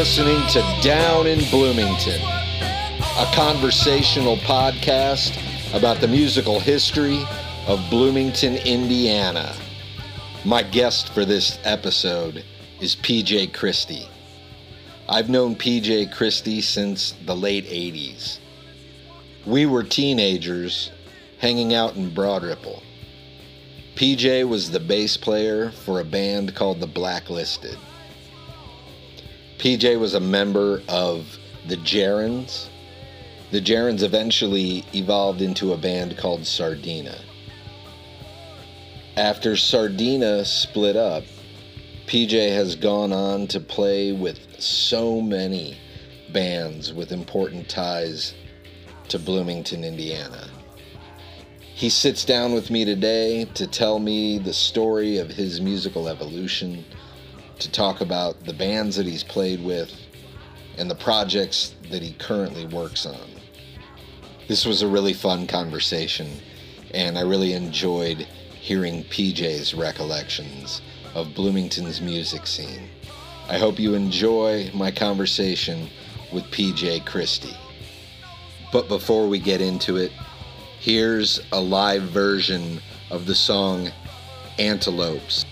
Listening to Down in Bloomington, a conversational podcast about the musical history of Bloomington, Indiana. My guest for this episode is PJ Christie. I've known PJ Christie since the late 80s. We were teenagers hanging out in Broad Ripple. PJ was the bass player for a band called The Blacklisted. PJ was a member of the Gerunds. The Gerunds eventually evolved into a band called Sardina. After Sardina split up, PJ has gone on to play with so many bands with important ties to Bloomington, Indiana. He sits down with me today to tell me the story of his musical evolution, to talk about the bands that he's played with, and the projects that he currently works on. This was a really fun conversation, and I really enjoyed hearing PJ's recollections of Bloomington's music scene. I hope you enjoy my conversation with PJ Christie. But before we get into it, here's a live version of the song Antelopes.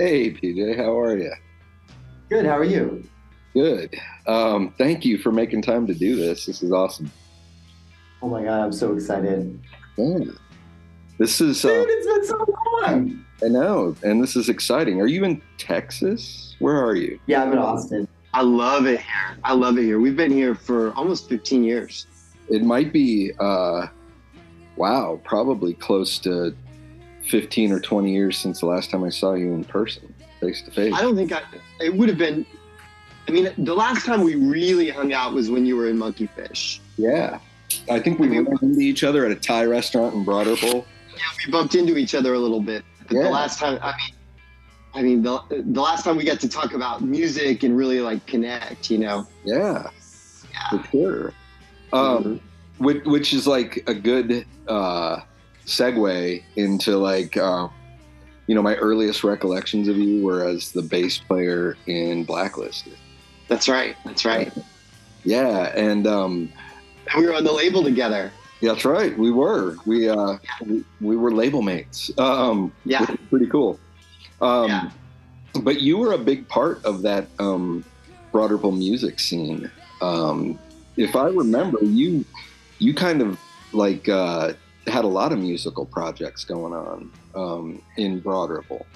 Hey, PJ, how are you? Good. How are you? Good. Um, thank you for making time to do this. This is awesome. Oh my God, I'm so excited. Yeah. This is, uh, Dude, it's been so long. I know, and this is exciting. Are you in Texas? Where are you? Yeah, I'm in Austin. I love it here. I love it here. We've been here for almost 15 years. It might be, uh, wow, probably close to 15 or 20 years since the last time I saw you in person, face to face. I don't think I, it would have been, I mean, the last time we really hung out was when you were in Monkey Fish. Yeah. I think we I mean- ran into each other at a Thai restaurant in Broad Ripple. Yeah, we bumped into each other a little bit. But Yeah. the last time, I mean, I mean, the, the last time we got to talk about music and really like connect, you know? Yeah, Yeah. for sure. Um, which, which is like a good uh, segue into like, uh, you know, my earliest recollections of you were as the bass player in Blacklisted. That's right. That's right. Yeah, and um, we were on the label together. that's right, we were. We uh, we, we were label mates. Um, Yeah. pretty cool. Um, Yeah. But you were a big part of that um, Broad Ripple music scene. Um, if I remember, you you kind of like uh, had a lot of musical projects going on um, in Broad Ripple.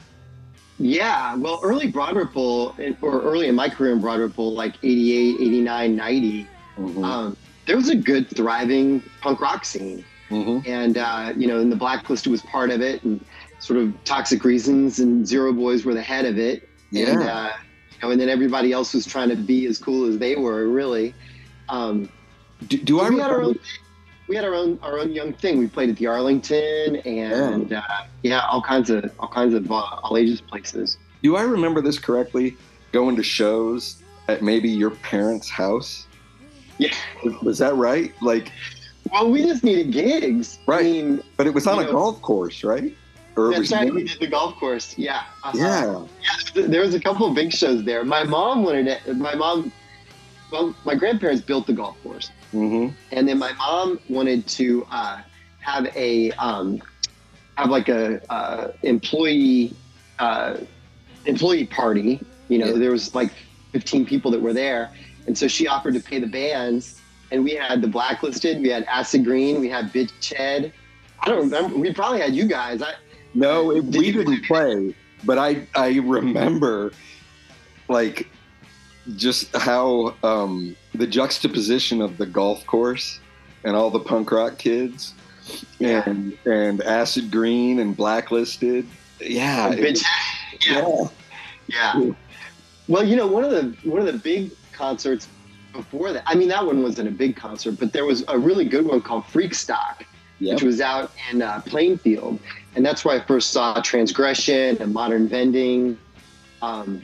Yeah, well, early Broad Ripple, or early in my career in Broad Ripple, like 88, 89, 90, Mhm. um, there was a good, thriving punk rock scene. Mhm. And, uh, you know, and the Blacklist was part of it, and sort of Toxic Reasons and Zero Boys were the head of it. And, Yeah. uh, you know, and then everybody else was trying to be as cool as they were, really. Um, Do, do I we had our remember? We had our own our own young thing. We played at the Arlington and uh, yeah, all kinds of all kinds of uh, all ages places. Do I remember this correctly? Going to shows at maybe your parents' house. Yeah. Was- that right? Like, Well, we just needed gigs. Right. I mean, but it was on a know- golf course, right? Or that's was right. We did the golf course. Yeah. Uh-huh. yeah. Yeah, There was a couple of big shows there. My mom wanted it. My mom, well, my grandparents built the golf course, hmm and then my mom wanted to uh, have a um, have like a uh, employee uh, employee party. You know, Yeah. there was like 15 people that were there, and so she offered to pay the bands. And we had the blacklisted, we had Acid Green, we had Bitch Head. I don't remember. We probably had you guys. I, No, it, Did we didn't play, but I I remember like just how um, the juxtaposition of the golf course and all the punk rock kids Yeah. and and acid green and blacklisted. Yeah, it yeah. yeah, Yeah. Well, you know, one of the one of the big concerts before that. I mean, that one wasn't a big concert, but there was a really good one called Freak Stock, Yep. which was out in uh, Plainfield, and that's where I first saw Transgression and Modern Vending. Um,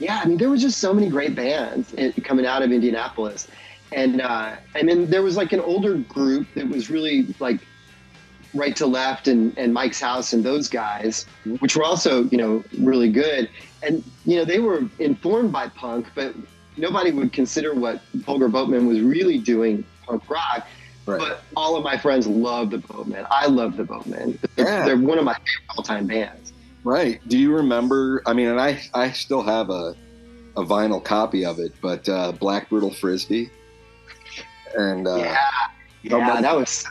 yeah, I mean, there was just so many great bands in, coming out of Indianapolis, and uh, and then there was like an older group that was really like right to left and, and Mike's house and those guys, which were also, you know, really good. And, you know, they were informed by punk, but nobody would consider what Vulgar Boatmen was really doing punk rock. Right. But all of my friends love the Boatmen. I love the Boatmen. They're, Yeah. they're one of my favorite all time bands. Right. Do you remember? I mean, and I I still have a a vinyl copy of it, but uh, Black Brutal Frisbee, and uh, yeah. Yeah, that was,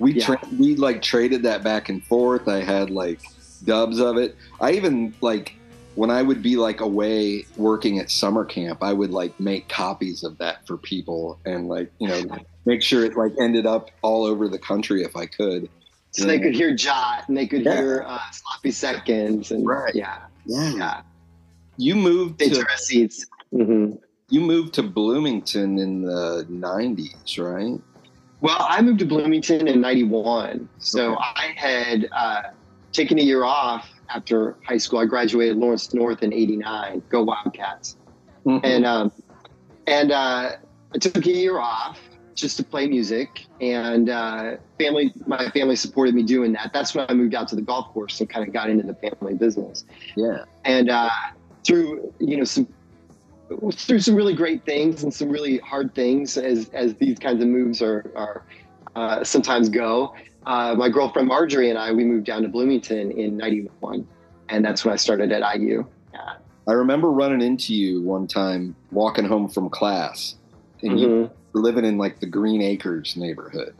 we Yeah. tra- we like traded that back and forth. I had like dubs of it. I even like when I would be like away working at summer camp, I would like make copies of that for people and like you know make sure it like ended up all over the country if I could. So they could hear Jot and they could Yeah. hear uh, Sloppy Seconds. And Right. yeah, Yeah. yeah. You moved to Dangerous Seats. hmm you moved to Bloomington in the '90s, right? Well, I moved to Bloomington in '91, so Okay. I had uh, taken a year off after high school. I graduated Lawrence North in '89. Go Wildcats! And um, and uh, I took a year off just to play music, and uh, family, my family supported me doing that. That's when I moved out to the golf course and kind of got into the family business. yeah, And uh, through you know some through some really great things and some really hard things as as these kinds of moves are are uh, sometimes go. Uh, my girlfriend Marjorie and I, we moved down to Bloomington in '91, and that's when I started at IU. Yeah. I remember running into you one time walking home from class, and you Mhm. were living in like the Green Acres neighborhood.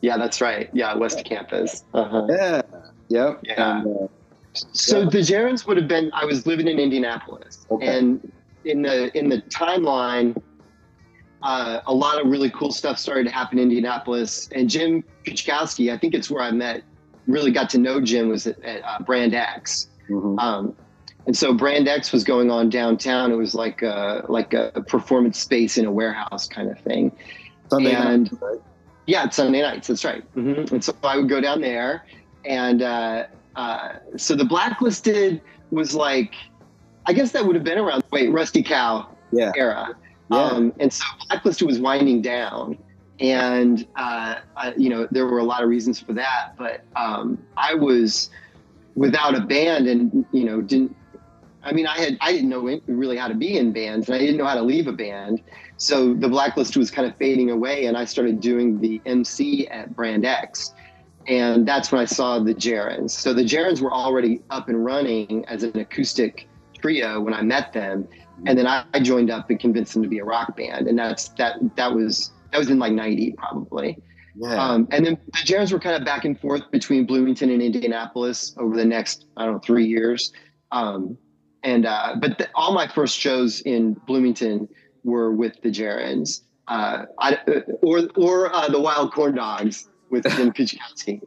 Yeah, that's right. Yeah, West Campus. Uh-huh. Yeah. Yep. Yeah. And, uh, So Yeah. the Gerunds would have been. I was living in Indianapolis, Okay. and in the in the timeline, uh, a lot of really cool stuff started to happen in Indianapolis. And Jim Kuchkowski, I think it's where I met, really got to know Jim was at, at uh, Brand X. mhm. Um, and so Brand X was going on downtown. It was like a, like a performance space in a warehouse kind of thing. Sunday and- night, right? Yeah, it's Sunday nights. That's right. hmm And so I would go down there, and uh, uh, so the blacklisted was like, I guess that would have been around wait Rusty Cow Yeah. era, Yeah. um, and so blacklisted was winding down, and uh, I, you know there were a lot of reasons for that, but um, I was without a band, and you know didn't. I mean, I had I didn't know really how to be in bands, and I didn't know how to leave a band. So the blacklist was kind of fading away, and I started doing the MC at Brand X, and that's when I saw the Gerunds. So the Gerunds were already up and running as an acoustic trio when I met them, and then I, I joined up and convinced them to be a rock band, and that's that that was that was in like '90 probably. Yeah. Um, and then the Gerunds were kind of back and forth between Bloomington and Indianapolis over the next, I don't know, three years. Um, and uh, but the, all my first shows in Bloomington were with the Gerunds, uh, I, uh, or or uh, the Wild Corn Dogs with Jim Kuchkowski.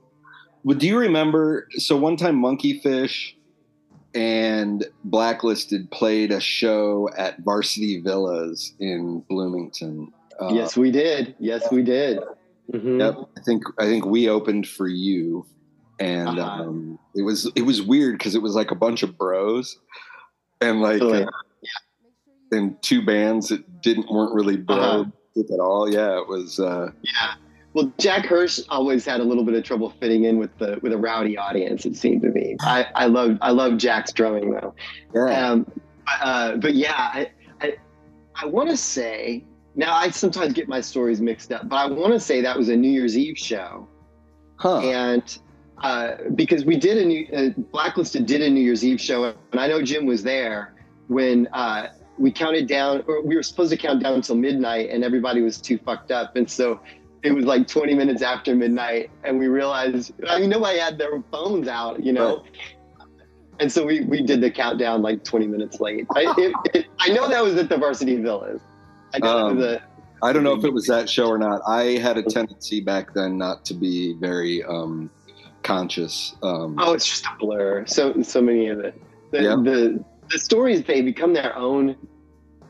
Well, do you remember? So one time, Monkey Fish and Blacklisted played a show at Varsity Villas in Bloomington. Uh, yes, we did. Yes, we did. Mhm. Yep. I think I think we opened for you, and Uh-huh. um, it was it was weird because it was like a bunch of bros, and like Totally. uh, and two bands that didn't weren't really bro Uh-huh. at all. Yeah, it was. Uh, Yeah. Well, Jack Hirsch always had a little bit of trouble fitting in with the with a rowdy audience. It seemed to me. I I love I love Jack's drumming though. yeah. Um, but, uh, but yeah, I I, I want to say now I sometimes get my stories mixed up, but I want to say that was a New Year's Eve show, huh. and uh, because we did a new uh, Blacklisted did a New Year's Eve show, and I know Jim was there when uh, we counted down, or we were supposed to count down until midnight, and everybody was too fucked up, and so. It was like 20 minutes after midnight, and we realized. I mean, nobody had their phones out, you know. And so we, we did the countdown like 20 minutes late. I, it, it, I know that was at the Varsity Villas. I know Um, it was a, I don't know if it was that show or not. I had a tendency back then not to be very um, conscious. Um, oh, it's just a blur. So so many of it. The, Yeah. the the stories they become their own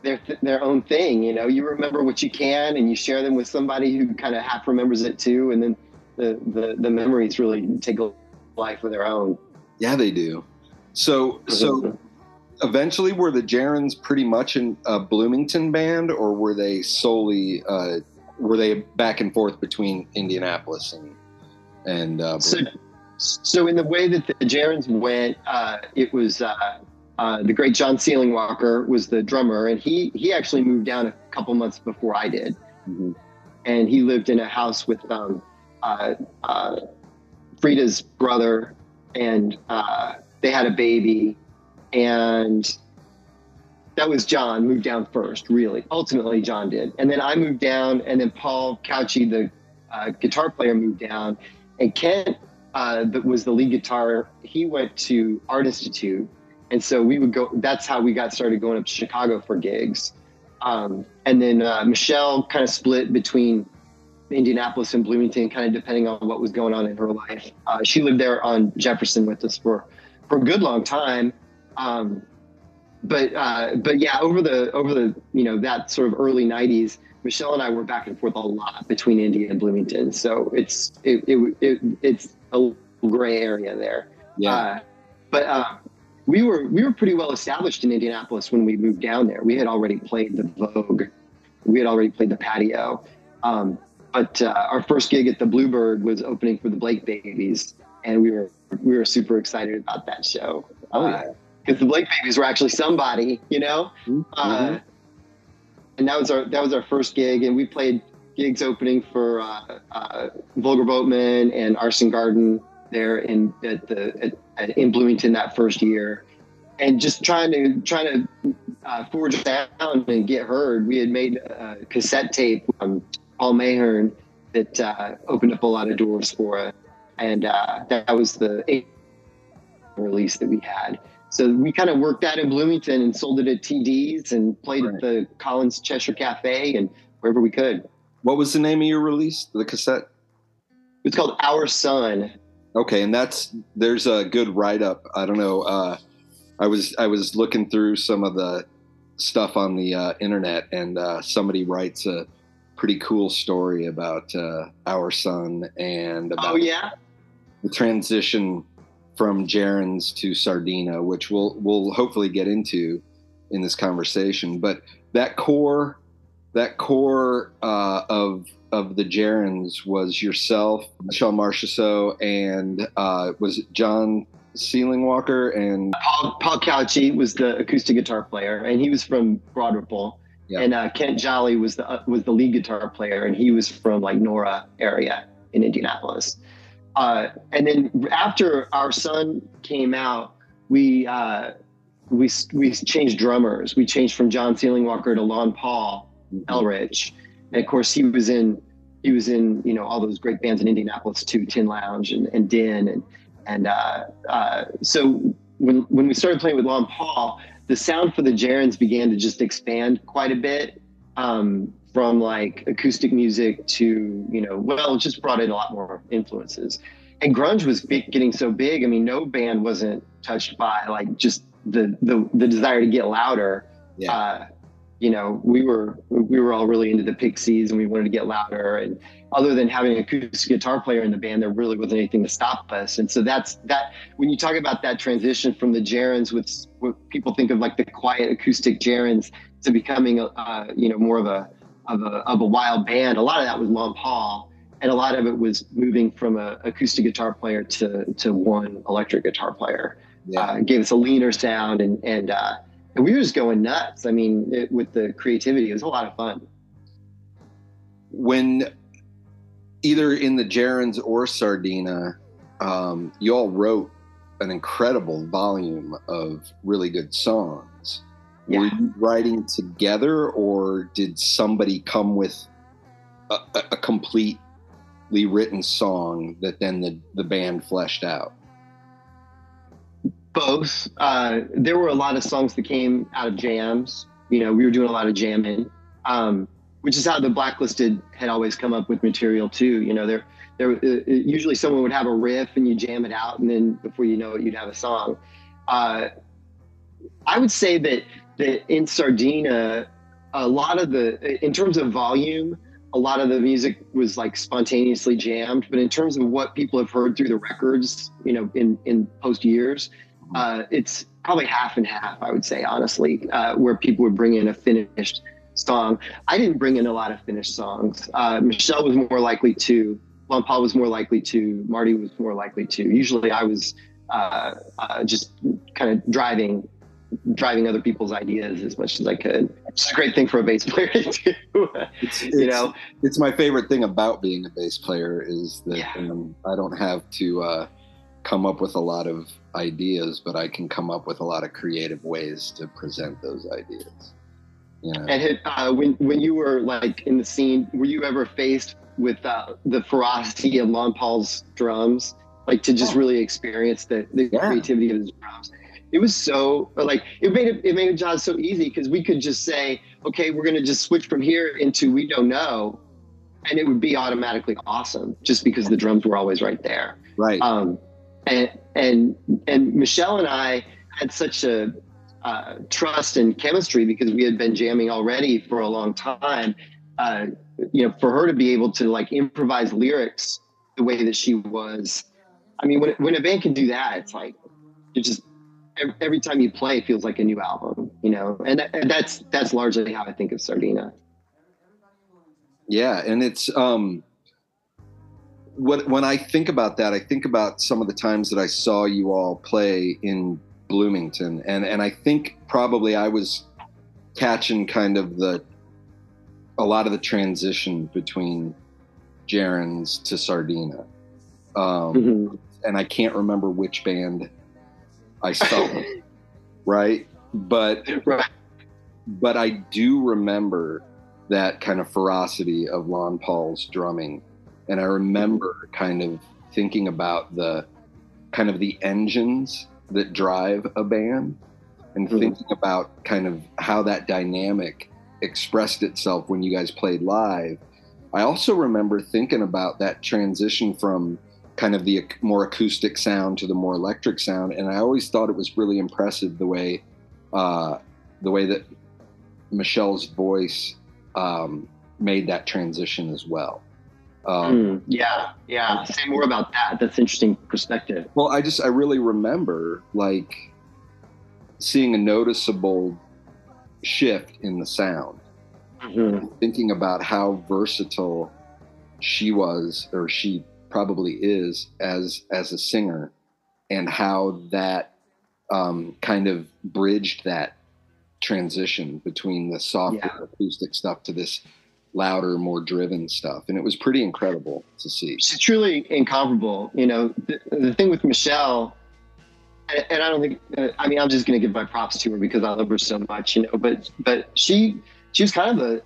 their their own thing. You know, you remember what you can, and you share them with somebody who kind of half remembers it too, and then the the, the memories really take a life of their own. yeah, they do. So so eventually, were the Gerunds pretty much in a Bloomington band, or were they solely uh, were they back and forth between Indianapolis and and uh, So, so in the way that the Gerunds went, uh, it was uh, uh, the great John Seelingwalker was the drummer, and he he actually moved down a couple months before I did, Mhm. and he lived in a house with um, uh, uh, Frida's brother, and uh, they had a baby, and that was John moved down first. Really, ultimately John did, and then I moved down, and then Paul Couchy, the uh, guitar player, moved down, and Kent uh, was the lead guitar. He went to Art Institute, and so we would go. That's how we got started going up to Chicago for gigs. Um, and then uh, Michelle kind of split between Indianapolis and Bloomington, kind of depending on what was going on in her life. Uh, she lived there on Jefferson with us for for a good long time. Um, but uh, but yeah, over the over the you know that sort of early '90s, Michelle and I were back and forth a lot between Indy and Bloomington. So it's it, it, it it's a gray area there. yeah, Uh, but uh, we were we were pretty well established in Indianapolis when we moved down there. We had already played the Vogue, we had already played the Patio. Um, but uh, our first gig at the Bluebird was opening for the Blake Babies, and we were we were super excited about that show. Oh, yeah. because the Blake Babies were actually somebody, you know. Mhm. And that was our that was our first gig, and we played gigs opening for uh, uh, Vulgar Boatmen and Arson Garden there in at the at, in Bloomington that first year, and just trying to trying to uh, forge down and get heard. We had made a cassette tape from Paul Mahern that uh, opened up a lot of doors for us, and uh, that was the release that we had. So we kind of worked that in Bloomington and sold it at TD's and played Right. at the Collins Cheshire Cafe and wherever we could. What was the name of your release? The cassette? It's called Our Son. Okay, and that's there's a good write up. I don't know. Uh, I was I was looking through some of the stuff on the uh, internet, and uh, somebody writes a pretty cool story about uh, our son and about Oh yeah, the transition from Gerunds to Sardina, which we'll we'll hopefully get into in this conversation. But that core, that core uh, of of the Gerunds was yourself, Michelle Marchessault, and uh, was it John Seelingwalker and Paul, Paul Cauchi was the acoustic guitar player, and he was from Broad Ripple. Yeah. And uh, Kent Jolly was the uh, was the lead guitar player, and he was from like Nora area in Indianapolis. Uh, and then after our son came out, we uh, we we changed drummers. We changed from John Seelingwalker to Lon Paul Elrich, and of course he was in he was in you know all those great bands in Indianapolis too, Tin Lounge and, and Din and and uh, uh, so when when we started playing with Lon Paul, the sound for the Gerunds began to just expand quite a bit. Um, from like acoustic music to you know well, it just brought in a lot more influences. And grunge was big, getting so big. I mean, no band wasn't touched by like just the the, the desire to get louder. Yeah. Uh, you know, we were we were all really into the Pixies, and we wanted to get louder. And other than having a acoustic guitar player in the band, there really wasn't anything to stop us. And so that's that. When you talk about that transition from the Gerunds, with what people think of like the quiet acoustic Gerunds, to becoming a uh, you know more of a of a of a wild band, a lot of that was Lon Paul, and a lot of it was moving from an acoustic guitar player to to one electric guitar player. yeah. Uh, gave us a leaner sound, and and uh, and we were just going nuts. I mean, it, with the creativity, it was a lot of fun. when either in the Gerunds or Sardina, um, you all wrote an incredible volume of really good songs. Were you writing together, or did somebody come with a, a, a completely written song that then the, the band fleshed out? both. Uh, there were a lot of songs that came out of jams. You know, we were doing a lot of jamming, um, which is how the Blacklisted had always come up with material too. You know, there, there uh, usually someone would have a riff and you jam it out, and then before you know it, you'd have a song. Uh, I would say that that in Sardina, a lot of the, in terms of volume, a lot of the music was like spontaneously jammed. But in terms of what people have heard through the records, you know, in in post years, uh, it's probably half and half, I would say, honestly, uh, where people would bring in a finished song. I didn't bring in a lot of finished songs. Uh, Michelle was more likely to. Lon Paul was more likely to. Marty was more likely to. Usually, I was uh, uh, just kind of driving, driving other people's ideas as much as I could. It's a great thing for a bass player to do. It's, you know, it's my favorite thing about being a bass player is that Yeah. um, I don't have to uh, come up with a lot of ideas, but I can come up with a lot of creative ways to present those ideas. You know, And uh, when when you were like in the scene, were you ever faced with uh, the ferocity of Lon Paul's drums, like to just really experience the, the Yeah. creativity of his drums? It was so like it made it, it made job so easy because we could just say, okay, we're gonna just switch from here into we don't know, and it would be automatically awesome just because the drums were always right there right? um, and and and Michelle and I had such a uh, trust and chemistry because we had been jamming already for a long time. Uh, you know, for her to be able to like improvise lyrics the way that she was, I mean, when when a band can do that, it's like it just every, every time you play, it feels like a new album. You know, and, and that's that's largely how I think of Sardina. Yeah, and it's um what when I think about that, I think about some of the times that I saw you all play in Bloomington and and I think probably I was catching kind of the a lot of the transition between Gerunds to Sardina. Um, Mhm. and I can't remember which band I saw, right? But Right. but I do remember that kind of ferocity of Lon Paul's drumming, and I remember kind of thinking about the kind of the engines that drive a band, and Mhm. thinking about kind of how that dynamic expressed itself when you guys played live. I also remember thinking about that transition from kind of the more acoustic sound to the more electric sound, and I always thought it was really impressive the way uh, the way that Michelle's voice um, made that transition as well. Um, Mm, yeah, yeah. Say more about that. That's interesting perspective. Well, I just I really remember like seeing a noticeable shift in the sound, Mhm. thinking about how versatile she was or she probably is as as a singer, and how that um, kind of bridged that transition between the softer Yeah. acoustic stuff to this louder, more driven stuff, and it was pretty incredible to see. She's truly incomparable. You know, the, the thing with Michelle, and, and I don't think, uh, I mean, I'm just going to give my props to her because I love her so much, you know, but, but she, she was kind of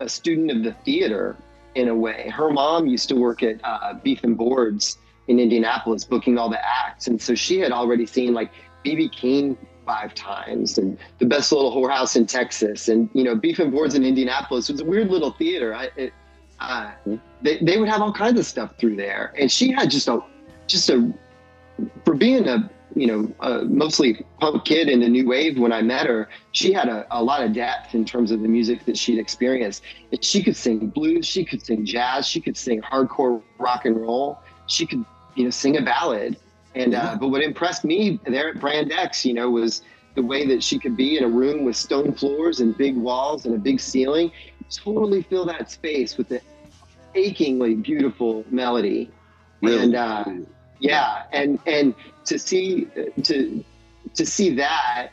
a student of the theater in a way. Her mom used to work at uh, Beef and Boards in Indianapolis, booking all the acts. And so she had already seen like BB King five times and the best little whorehouse in Texas. And, you know, Beef and Boards in Indianapolis was a weird little theater. I, it, uh, they, they would have all kinds of stuff through there. And she had just a, just a, for being a, you know, a mostly punk kid in the new wave when I met her, she had a, a lot of depth in terms of the music that she'd experienced. And she could sing blues, she could sing jazz, she could sing hardcore rock and roll, she could, you know, sing a ballad. And, uh, but what impressed me there at Brand X, you know, was the way that she could be in a room with stone floors and big walls and a big ceiling, totally fill that space with the achingly beautiful melody. Really, And, uh, yeah and and to see to to see that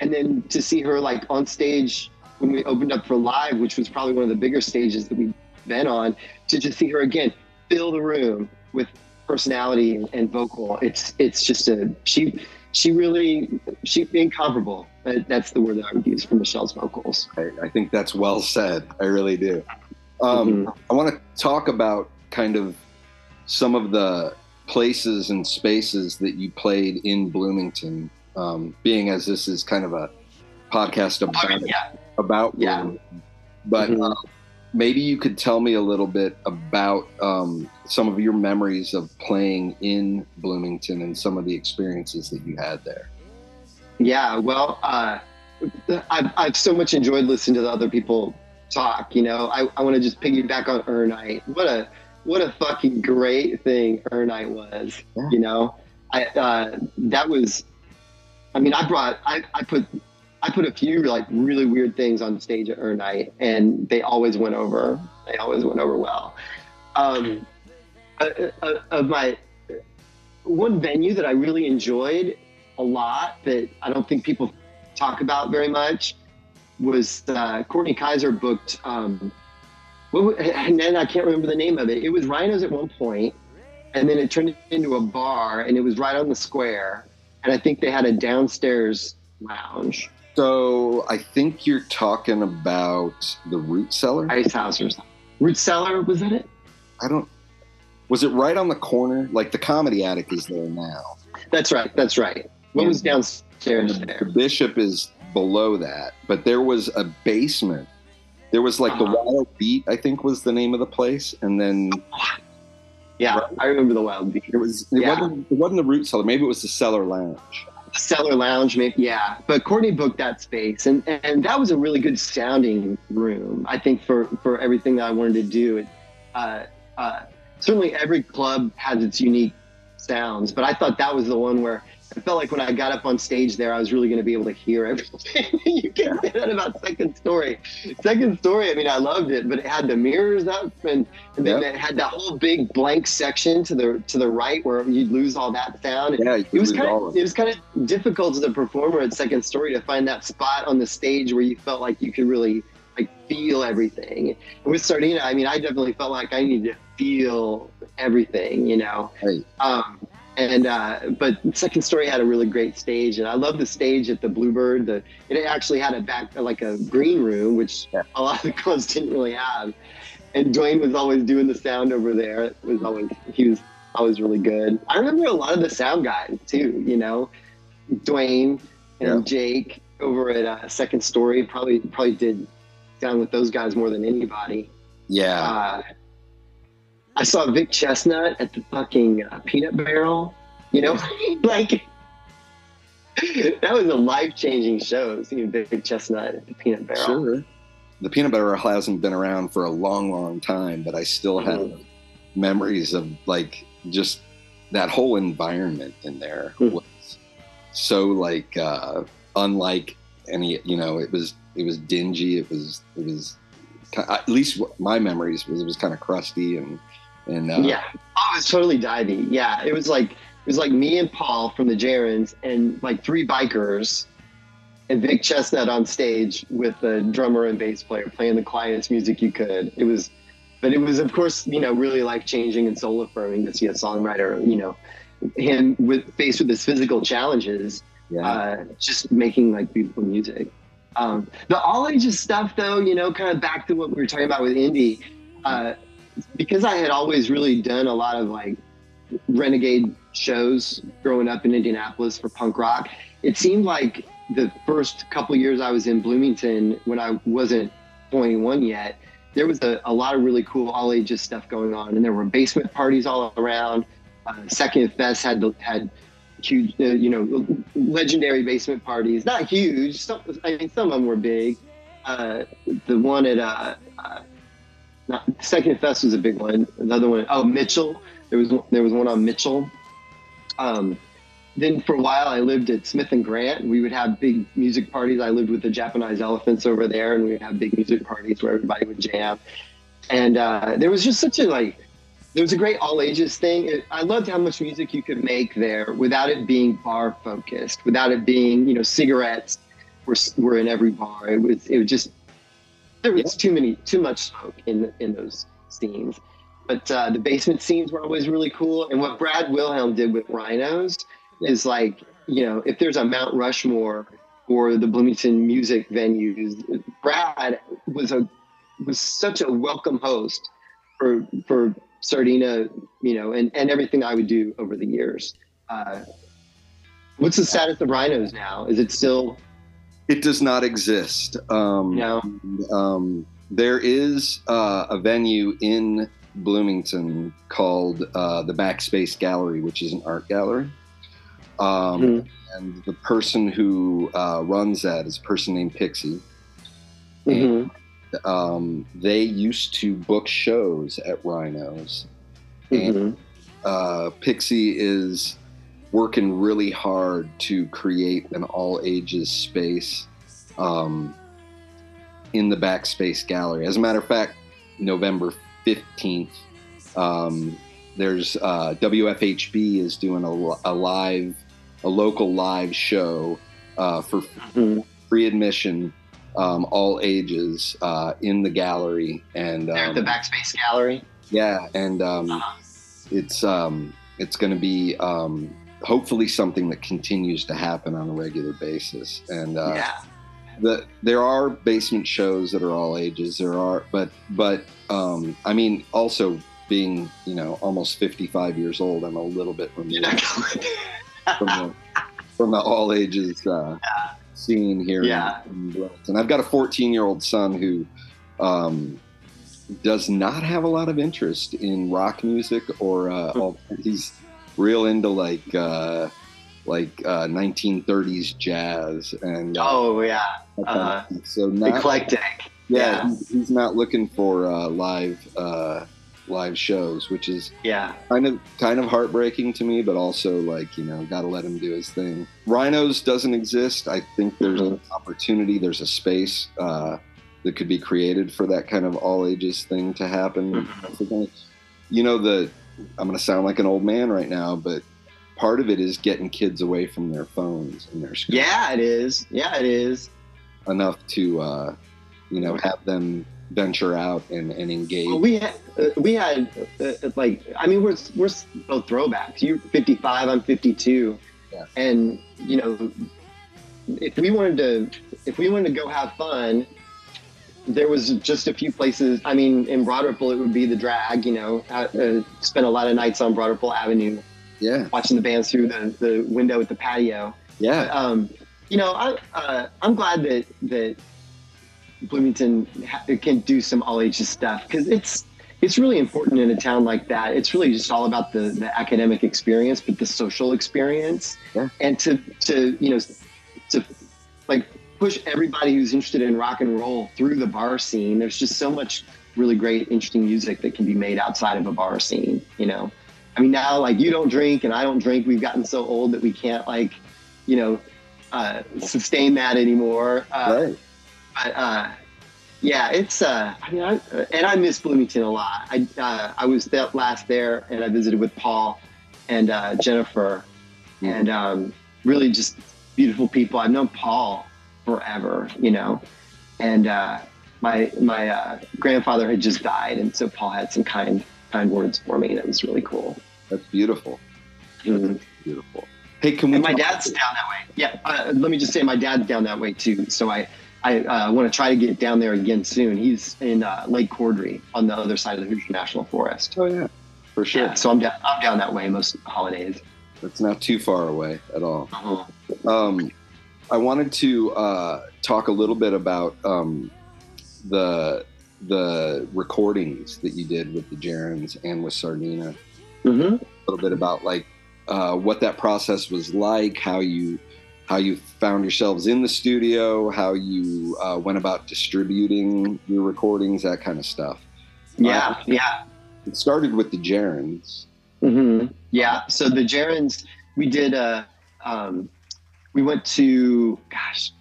and then to see her like on stage when we opened up for live which was probably one of the bigger stages that we've been on to just see her again fill the room with personality and, and vocal it's it's just a she she really she incomparable That- that's the word that i would use for michelle's vocals I, I think that's well said. I really do. Um, I want to talk about kind of some of the places and spaces that you played in Bloomington, um, being as this is kind of a podcast about yeah about Yeah. Bloomington. But Mhm. uh, maybe you could tell me a little bit about um, some of your memories of playing in Bloomington and some of the experiences that you had there. Yeah, well, uh, I've, I've so much enjoyed listening to the other people talk. You know, I, I want to just piggyback on Earn Night. What a what a fucking great thing Earn Night was. Yeah. You know, I uh, that was. I mean, I brought I, I put I put a few like really weird things on stage at Earn Night, and they always went over. They always went over well. Um, uh, uh, of my one venue that I really enjoyed a lot that I don't think people talk about very much was uh, Courtney Kaiser booked. Um, and then I can't remember the name of it. It was Rhinos at one point, and then it turned into a bar, and it was right on the square. And I think they had a downstairs lounge, So I think you're talking about the Root Cellar. ice house or something. Root cellar was that it? I don't. Was it right on the corner? Like the comedy attic is there now. That's right. That's right. What was And downstairs the there? bishop is below that, but there was a basement. There was like the Uh-huh. Wild Beat, I think was the name of the place, and then Yeah, I remember the Wild Beat. it was it Yeah. wasn't it wasn't the Root Cellar. Maybe it was the Cellar Lounge. cellar lounge maybe yeah but courtney booked that space and and that was a really good sounding room i think for for everything that i wanted to do it, uh, uh, certainly every club has its unique sounds but i thought that was the one where i felt like when i got up on stage there i was really going to be able to hear everything you can say that about second story second story i mean i loved it but it had the mirrors up and, and then it had that whole big blank section to the to the right where you'd lose all that sound Yeah, it was kind of it was kind of difficult as a performer at second story to find that spot on the stage where you felt like you could really like feel everything. With Sardina, I mean, I definitely felt like I needed to feel everything, you know. Right. Um, and uh, but Second Story had a really great stage, and I love the stage at the Bluebird. The it actually had a back like a green room, which a lot of the clubs didn't really have. And Dwayne was always doing the sound over there. It was always he was always really good. I remember a lot of the sound guys too. You know, Dwayne and Yeah. Jake over at uh, Second Story probably probably did sound with those guys more than anybody. Yeah. Uh, I saw Vic Chesnutt at the fucking uh, Peanut Barrel. You know, like that was a life changing show. Seeing Vic Chesnutt at the Peanut Barrel. Sure. The peanut butter hasn't been around for a long, long time, but I still have Mhm. memories of like just that whole environment in there Mhm. was so like uh, unlike any. You know, it was it was dingy. It was it was at least my memories was it was kind of crusty and and uh, yeah, oh, it was totally diving. Yeah, it was like it was like me and Paul from the Gerunds and like three bikers. And Vic Chesnutt on stage with the drummer and bass player playing the quietest music you could. It was, but it was of course you know really life changing and soul affirming to see a songwriter you know him with faced with his physical challenges yeah. uh, just making like beautiful music. Um, the all ages stuff, though, you know, kind of back to what we were talking about with indie, uh, because I had always really done a lot of like renegade shows growing up in Indianapolis for punk rock. It seemed like the first couple years I was in Bloomington when I wasn't 21 yet, there was a, a lot of really cool all ages stuff going on, and there were basement parties all around. Uh, Second Fest had had huge, uh, you know, legendary basement parties. Not huge. Some, I mean, some of them were big. Uh, the one at uh, uh, not Second Fest was a big one. Another one, oh Mitchell. There was there was one on Mitchell. Um, then for a while, I lived at Smith and Grant. We would have big music parties. I lived with the Japanese elephants over there, and we would have big music parties where everybody would jam. And uh, there was just such a like there was a great all ages thing. It, I loved how much music you could make there without it being bar focused, without it being, you know, cigarettes were, were in every bar. It was, it was just, there was too many, too much smoke in, in those scenes. But uh, the basement scenes were always really cool. And what Brad Wilhelm did with Rhinos is like, you know, if there's a Mount Rushmore or the Bloomington music venues, Brad was a, was such a welcome host for, for Sardina, you know, and, and everything I would do over the years. Uh, what's the status of Rhinos now? Is it still, It does not exist. Um, No. Um, there is uh, a venue in Bloomington called uh, the Backspace Gallery, which is an art gallery. Um, Mhm. And the person who uh, runs that is a person named Pixie. Mhm. Um, they used to book shows at Rhinos. Mhm. uh, Pixie is working really hard to create an all ages space um, in the Backspace Gallery. As a matter of fact, November 15th, um, there's uh, WFHB is doing a, a live, a local live show uh, for Mhm. free admission, um, all ages uh, in the gallery. And There the um, Backspace Gallery. yeah, and um, Uh-huh. it's um, it's going to be um, hopefully something that continues to happen on a regular basis. And uh, yeah. the there are basement shows that are all ages. There are, but but um, I mean, also being you know almost fifty five years old, I'm a little bit removed from the from the all ages uh, scene here. in- Yeah. Bloomington. I've got a 14 year old son who um, does not have a lot of interest in rock music or uh, all, he's real into like uh, like uh, 1930s jazz and uh, Oh yeah. that kind of uh, so not Eclectic. yeah, yeah. he- he's not looking for uh, live uh, live shows, which is Yeah. kind of kind of heartbreaking to me, but also like you know, got to let him do his thing. Rhinos doesn't exist. I think there's an opportunity. There's a space uh, that could be created for that kind of all ages thing to happen. You know, the I'm going to sound like an old man right now, but part of it is getting kids away from their phones and their screens Yeah, it is. Yeah, it is. enough to uh, you know have them venture out and, and engage. Well, we had, uh, we had uh, like I mean we're we're both throwbacks. You're 55, I'm 52, Yeah. and you know if we wanted to if we wanted to go have fun, there was just a few places. I mean, in Ripple it would be the drag. You know, uh, uh, spent a lot of nights on Ripple Avenue yeah, watching the bands through the, the window at the patio. yeah, um, you know, I, uh, I'm glad that that Bloomington ha- can do some all ages stuff because it's it's really important in a town like that. It's really just all about the the academic experience, but the social experience, Yeah. and to to you know to like push everybody who's interested in rock and roll through the bar scene. There's just so much really great, interesting music that can be made outside of a bar scene. You know, I mean, now like you don't drink and I don't drink. We've gotten so old that we can't like, you know, uh, sustain that anymore. Uh, right. But uh, yeah, it's. Uh, I mean, I, and I miss Bloomington a lot. I uh, I was that last there, and I visited with Paul and uh, Jennifer, Mhm. and um, really just beautiful people. I've known Paul forever, you know, and uh, my my uh, grandfather had just died, and so Paul had some kind kind words for me. and it was really cool. That's beautiful. Mhm. Beautiful. Hey, can we? And my dad's down that way. Yeah, uh, let me just say my dad's down that way too. So I I uh, want to try to get down there again soon. He's in uh, Lake Cordry on the other side of the Hoosier National Forest. Oh yeah, for sure. Yeah, so I'm down I'm down that way most holidays. It's not too far away at all. Uh-huh. Um, I wanted to uh, talk a little bit about um, the the recordings that you did with the Gerunds and with Sardina. Mhm. A little bit about like uh, what that process was like, how you how you found yourselves in the studio, how you uh, went about distributing your recordings, that kind of stuff. Yeah, yeah. It started with the Gerunds. hmm Yeah. So the Gerunds, we did. a um, we went to. Gosh,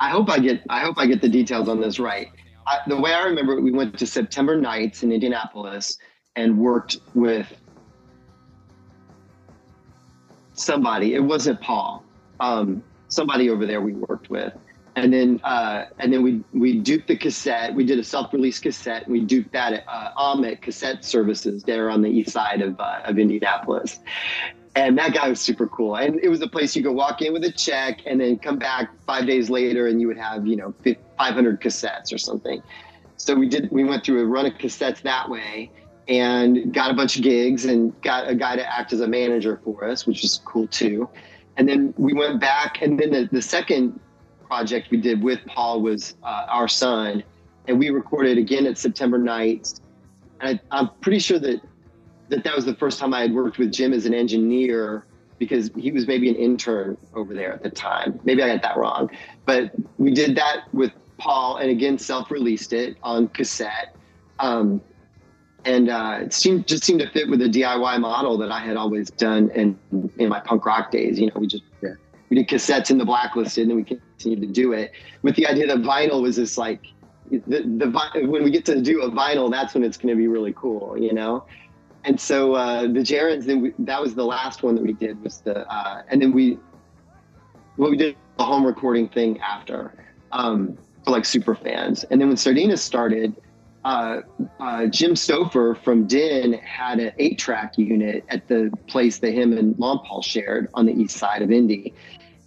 I hope I get. I hope I get the details on this right. I, the way I remember it, we went to September Nights in Indianapolis and worked with somebody. It wasn't Paul. Um, somebody over there we worked with. And then, uh, and then we we duped the cassette. We did a self-release cassette. And we duped that at uh, Cassette Services there on the east side of uh, of Indianapolis. And that guy was super cool. And it was a place you could walk in with a check and then come back five days later, and you would have you know 500 cassettes or something. So we did. We went through a run of cassettes that way, and got a bunch of gigs, and got a guy to act as a manager for us, which was cool too. And then we went back, and then the, the second project we did with Paul was uh, Our Son, and we recorded again at September Nights. And I, I'm pretty sure that, that that was the first time I had worked with Jim as an engineer because he was maybe an intern over there at the time. Maybe I got that wrong, but we did that with Paul, and again self-released it on cassette. Um, and uh, it seemed just seemed to fit with the DIY model that I had always done in in my punk rock days. You know, we just Yeah. we did cassettes in the blacklisted, and we continued to do it with the idea that vinyl was this like the the when we get to do a vinyl, that's when it's going to be really cool, you know. And so uh, the Gerunds, then we, that was the last one that we did was the, uh, and then we, well, we did a home recording thing after um, for like super fans. And then when Sardina started, uh, uh, Jim Stouffer from Din had an eight track unit at the place that him and Lon Paul shared on the east side of Indy.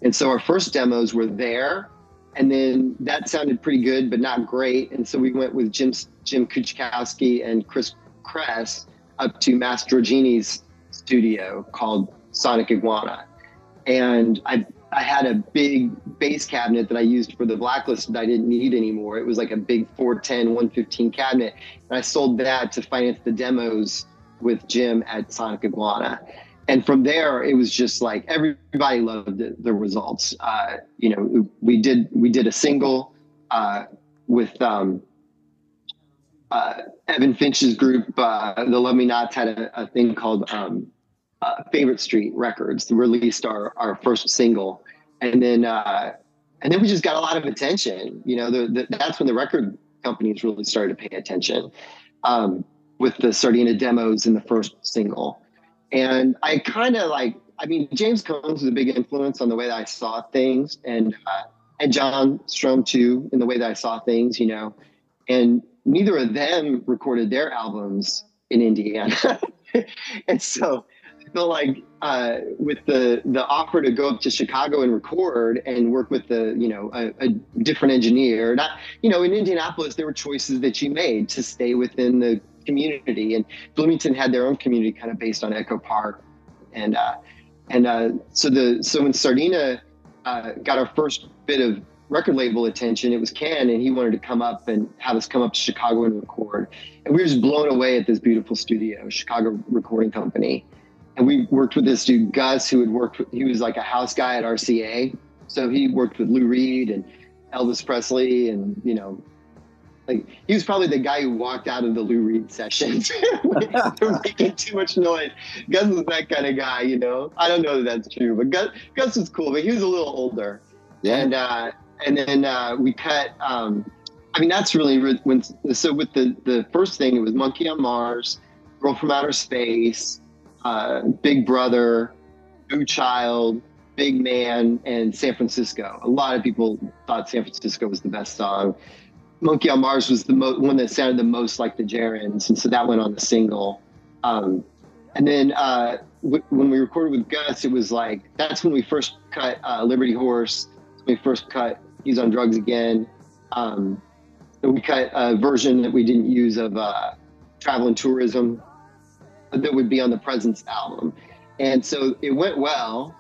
And so our first demos were there. And then that sounded pretty good, but not great. And so we went with Jim, Jim Kuchkowski and Chris Kress up to Mass Giorgini's studio called Sonic Iguana. And I I had a big bass cabinet that I used for the blacklist that I didn't need anymore. It was like a big 410, 115 cabinet. And I sold that to finance the demos with Jim at Sonic Iguana. And from there, it was just like everybody loved the, the results. Uh, you know, we did we did a single uh, with um, uh, Evan Finch's group, uh, the Love Me Nots, had a, a thing called um, uh, Favorite Street Records. Released our our first single, and then uh, and then we just got a lot of attention. You know, the, the, that's when the record companies really started to pay attention um, with the Sardina demos in the first single. And I kind of like, I mean, James Combs was a big influence on the way that I saw things, and uh, and John Strohm too, in the way that I saw things, you know, and neither of them recorded their albums in Indiana, and so I felt like uh, with the the offer to go up to Chicago and record and work with the you know a, a different engineer, not you know in Indianapolis there were choices that you made to stay within the community, and Bloomington had their own community kind of based on Echo Park, and uh, and uh, so the so when Sardina uh, got our first bit of record label attention, it was Ken, and he wanted to come up and have us come up to Chicago and record, and we were just blown away at this beautiful studio, Chicago Recording Company, and we worked with this dude Gus, who had worked. With, he was like a house guy at RCA, so he worked with Lou Reed and Elvis Presley, and you know. Like he was probably the guy who walked out of the Lou Reed sessions. They're making too much noise. Gus was that kind of guy, you know. I don't know that that's true, but Gus, Gus was cool, but he was a little older. Yeah. And uh, and then uh, we cut. Um, I mean, that's really when. So with the the first thing, it was Monkey on Mars, Girl from Outer Space, uh, Big Brother, Boo Child, Big Man, and San Francisco. A lot of people thought San Francisco was the best song. Monkey on Mars was the mo- one that sounded the most like the Gerunds, and so that went on the single. Um, and then uh, w- when we recorded with Gus, it was like that's when we first cut uh, Liberty Horse. We first cut He's on Drugs Again. Um, we cut a version that we didn't use of uh, Travel and Tourism that would be on the Presence album. And so it went well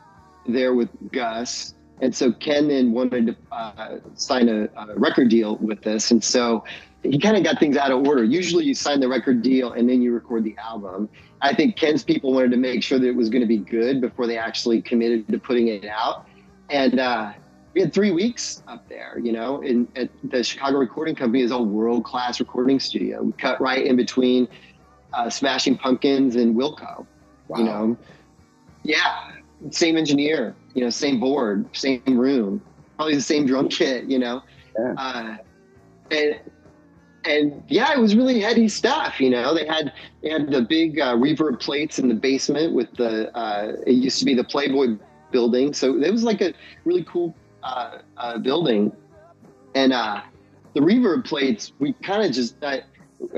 there with Gus. And so Ken then wanted to uh, sign a, a record deal with this. And so he kind of got things out of order. Usually you sign the record deal and then you record the album. I think Ken's people wanted to make sure that it was going to be good before they actually committed to putting it out. And uh, we had three weeks up there, you know, in at the Chicago Recording Company is a world class recording studio. We cut right in between uh, Smashing Pumpkins and Wilco, you know. Yeah, same engineer, you know, same board, same room, probably the same drum kit, you know. Yeah. Uh, and and yeah, it was really heady stuff. You know, they had they had the big uh, reverb plates in the basement with the. Uh, it used to be the Playboy building, so it was like a really cool uh, uh, building. And uh, the reverb plates, we kind of just uh,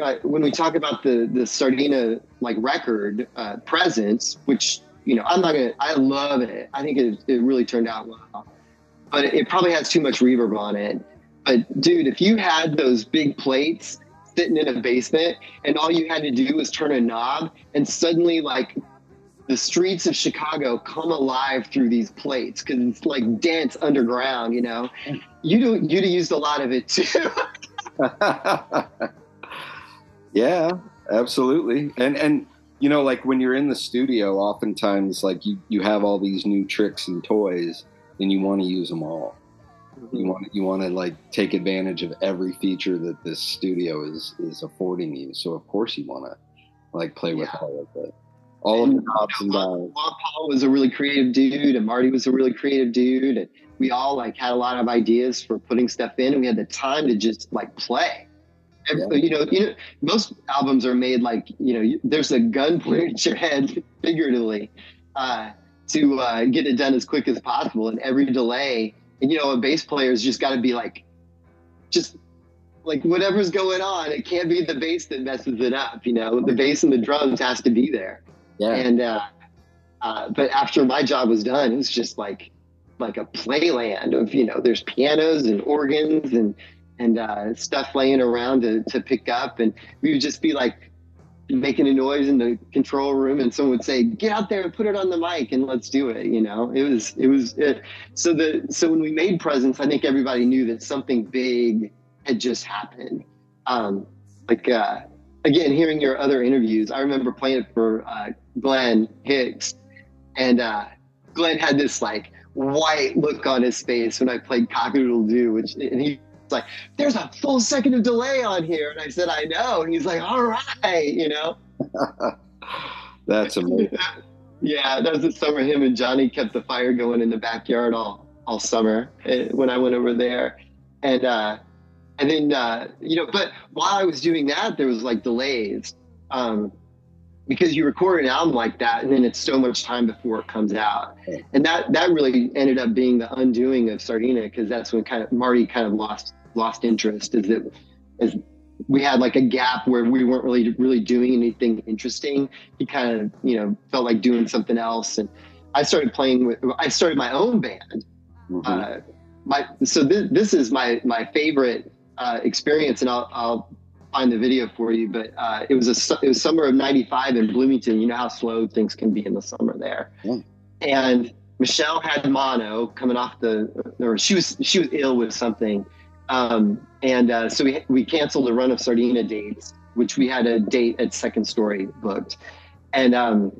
uh, when we talk about the the Sardina like record uh, presence, which you know I'm not gonna. I love it. I think it it really turned out well, but it, it probably has too much reverb on it. But dude, if you had those big plates sitting in a basement and all you had to do was turn a knob and suddenly like the streets of Chicago come alive through these plates because it's like dance underground, you know. You do you'd have used a lot of it too. yeah, absolutely. And and you know, like when you're in the studio, oftentimes like you you have all these new tricks and toys, and you want to use them all. Mm-hmm. You want you want to like take advantage of every feature that this studio is is affording you. So of course you want to like play with Yeah. all of it, all of the knobs and dials. Paul was a really creative dude, and Marty was a really creative dude, and we all like had a lot of ideas for putting stuff in, and we had the time to just like play. And, Yeah. You know, you know, most albums are made like you know, you, there's a gun pointed at your head, figuratively, uh, to uh, get it done as quick as possible, and every delay. And you know, a bass player's just got to be like, just like whatever's going on. It can't be the bass that messes it up. You know, the bass and the drums has to be there. Yeah, And uh, uh, but after my job was done, it was just like like a playland of you know, there's pianos and organs and and uh, stuff laying around to to pick up, and we would just be like making a noise in the control room, and someone would say, "Get out there and put it on the mic, and let's do it." You know, it was it was it. so the so when we made Presence, I think everybody knew that something big had just happened. Um, like uh, again, hearing your other interviews, I remember playing it for uh, Glenn Hicks, and uh, Glenn had this like white look on his face when I played Cockadoodle Doo, which and he was like, "There's a full second of delay on here," and I said, "I know," and he's like, "All right," you know. that's amazing. Yeah, that was the summer him and Johnny kept the fire going in the backyard all all summer eh, when I went over there, and uh, and then uh, you know, but while I was doing that, there was like delays. Um, because you record an album like that and then it's so much time before it comes out and that that really ended up being the undoing of sardina because that's when kind of marty kind of lost lost interest is that as we had like a gap where we weren't really really doing anything interesting he kind of you know felt like doing something else and i started playing with i started my own band Mhm. uh, my so this, this is my my favorite uh, experience, and I'll, I'll find the video for you. But uh, it was a it was summer of '95 in Bloomington. You know how slow things can be in the summer there, Yeah. and Michelle had mono coming off the or she was she was ill with something, um, and uh, so we we canceled a run of Sardina dates, which we had a date at Second Story booked, and um,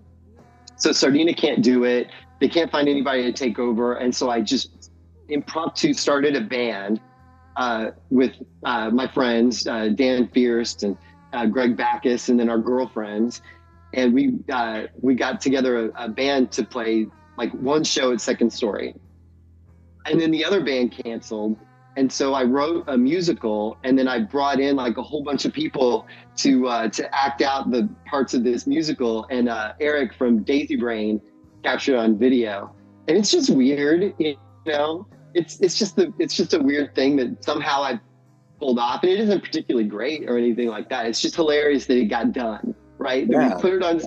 so Sardina can't do it. They can't find anybody to take over, and so I just impromptu started a band uh, with uh, my friends uh, Dan Fierst and uh, Greg Backus, and then our girlfriends, and we uh, we got together a, a band to play like one show at Second Story, and then the other band canceled. And so I wrote a musical, and then I brought in like a whole bunch of people to to act out the parts of this musical. And Eric from Daisy Brain captured on video, and it's just weird, you know. It's it's just the it's just a weird thing that somehow I pulled off, and it isn't particularly great or anything like that. It's just hilarious that it got done, right? That Yeah. we put it on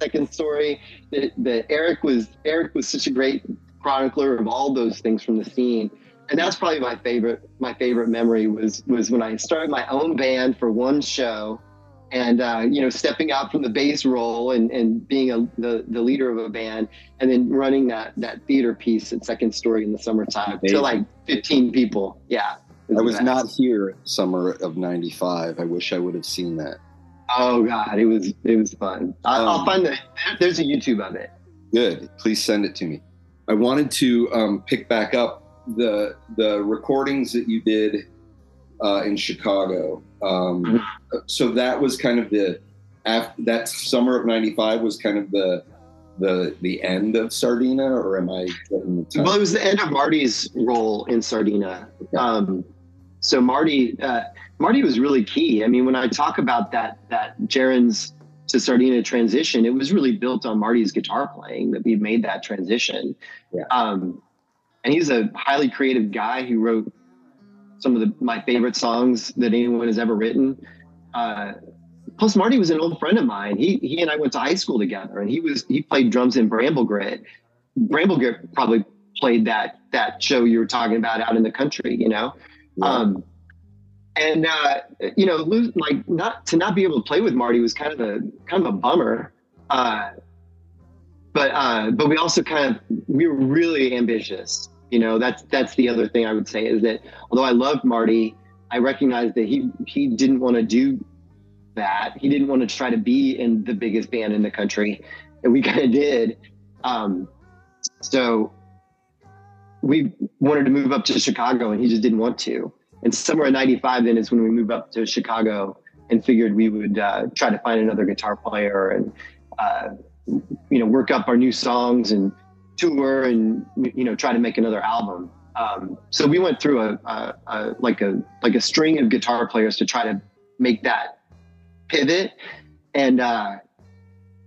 second story. That, that Eric was Eric was such a great chronicler of all those things from the scene, and that's probably my favorite. My favorite memory was was when I started my own band for one show, and uh, you know stepping out from the bass role and, and being a, the the leader of a band, and then running that that theater piece at Second Story in the summertime Amazing. to like 15 people. Yeah, I was the not here summer of '95. I wish I would have seen that. Oh god, it was it was fun. I, Um, I'll find the there's a YouTube of it. Good. Please send it to me. I wanted to um, pick back up the the recordings that you did uh, in Chicago. Um, so that was kind of the after that summer of '95 was kind of the the the end of Sardina, or am I getting the time? Well, it was the end of Marty's role in Sardina. Um, so Marty, uh, Marty was really key. I mean, when I talk about that that Gerunds to Sardina transition, it was really built on Marty's guitar playing that we made that transition. Yeah. Um, and he's a highly creative guy who wrote some of the, my favorite songs that anyone has ever written. Uh, plus, Marty was an old friend of mine. He he and I went to high school together, and he was he played drums in Bramble Grit. Bramble Grit probably played that that show you were talking about out in the country, you know. Yeah. Um, and uh, you know, lose, like not to not be able to play with Marty was kind of a kind of a bummer. Uh, but uh, but we also kind of we were really ambitious. You know, that's that's the other thing I would say is that although I loved Marty, I recognized that he he didn't want to do that. He didn't want to try to be in the biggest band in the country, and we kind of did. Um, so we wanted to move up to Chicago, and he just didn't want to. And somewhere in '95, then is when we moved up to Chicago and figured we would uh, try to find another guitar player and uh, you know work up our new songs and tour and you know try to make another album. Um, so we went through a, a, a like a like a string of guitar players to try to make that pivot, and uh,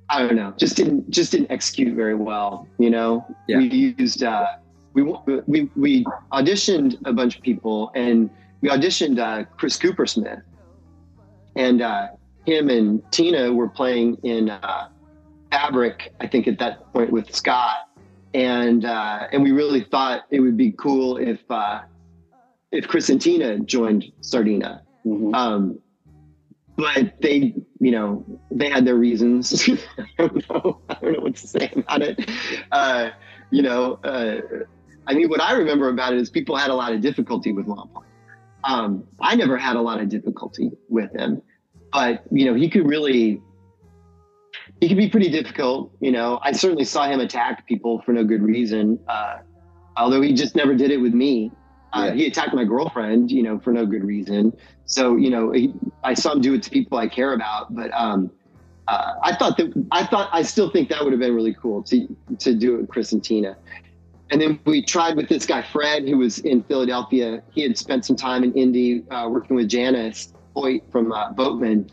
I don't know, just didn't just didn't execute very well. You know, Yeah. we used uh, we we we auditioned a bunch of people and we auditioned uh, Chris Cooper Smith, and uh, him and Tina were playing in uh, Fabric, I think at that point with Scott, and uh, and we really thought it would be cool if uh, if Chris and Tina joined Sardina. Mhm. Um, but they, you know, they had their reasons. I don't know. I don't know what to say about it. Uh, you know, uh, I mean, what I remember about it is people had a lot of difficulty with Lon Paul. Um, I never had a lot of difficulty with him, but you know, he could really, he could be pretty difficult. You know, I certainly saw him attack people for no good reason. Uh, although he just never did it with me. Uh, Yeah. He attacked my girlfriend, you know, for no good reason. So, you know, he, I saw him do it to people I care about, but um, uh, I thought that I thought I still think that would have been really cool to to do it with Chris and Tina. And then we tried with this guy Fred, who was in Philadelphia. He had spent some time in Indy uh, working with Janice Hoyt from uh, Boatmen,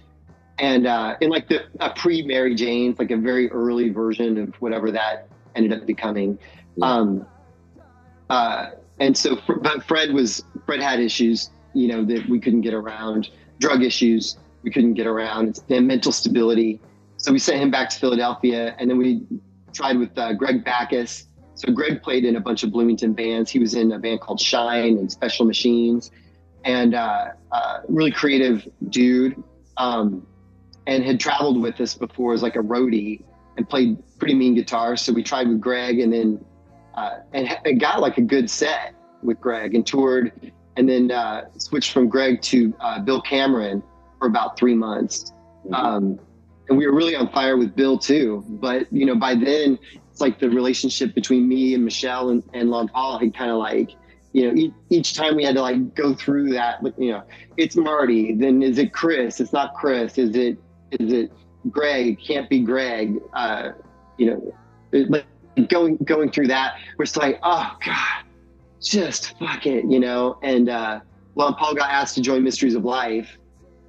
and uh, in like the a pre Mary Jane's, like a very early version of whatever that ended up becoming. Yeah. Um, uh, and so, but Fred was Fred had issues, you know, that we couldn't get around, drug issues we couldn't get around, and mental stability. So we sent him back to Philadelphia, and then we tried with uh, Greg Backus. So Greg played in a bunch of Bloomington bands. He was in a band called Shine and Special Machines, and uh, uh, really creative dude. Um, and had traveled with us before as like a roadie and played pretty mean guitar. So we tried with Greg, and then uh, and, and got like a good set with Greg and toured, and then uh, switched from Greg to uh, Bill Cameron for about three months. Um, and we were really on fire with Bill too. But you know, by then it's like the relationship between me and Michelle and, and Lon Paul had kind of like, you know, each, each time we had to like go through that. You know, it's Marty. Then is it Chris? It's not Chris. Is it is it Greg? Can't be Greg. Uh, you know, like going going through that, we're just like, oh god, just fuck it, you know. And uh, Lon Paul got asked to join Mysteries of Life,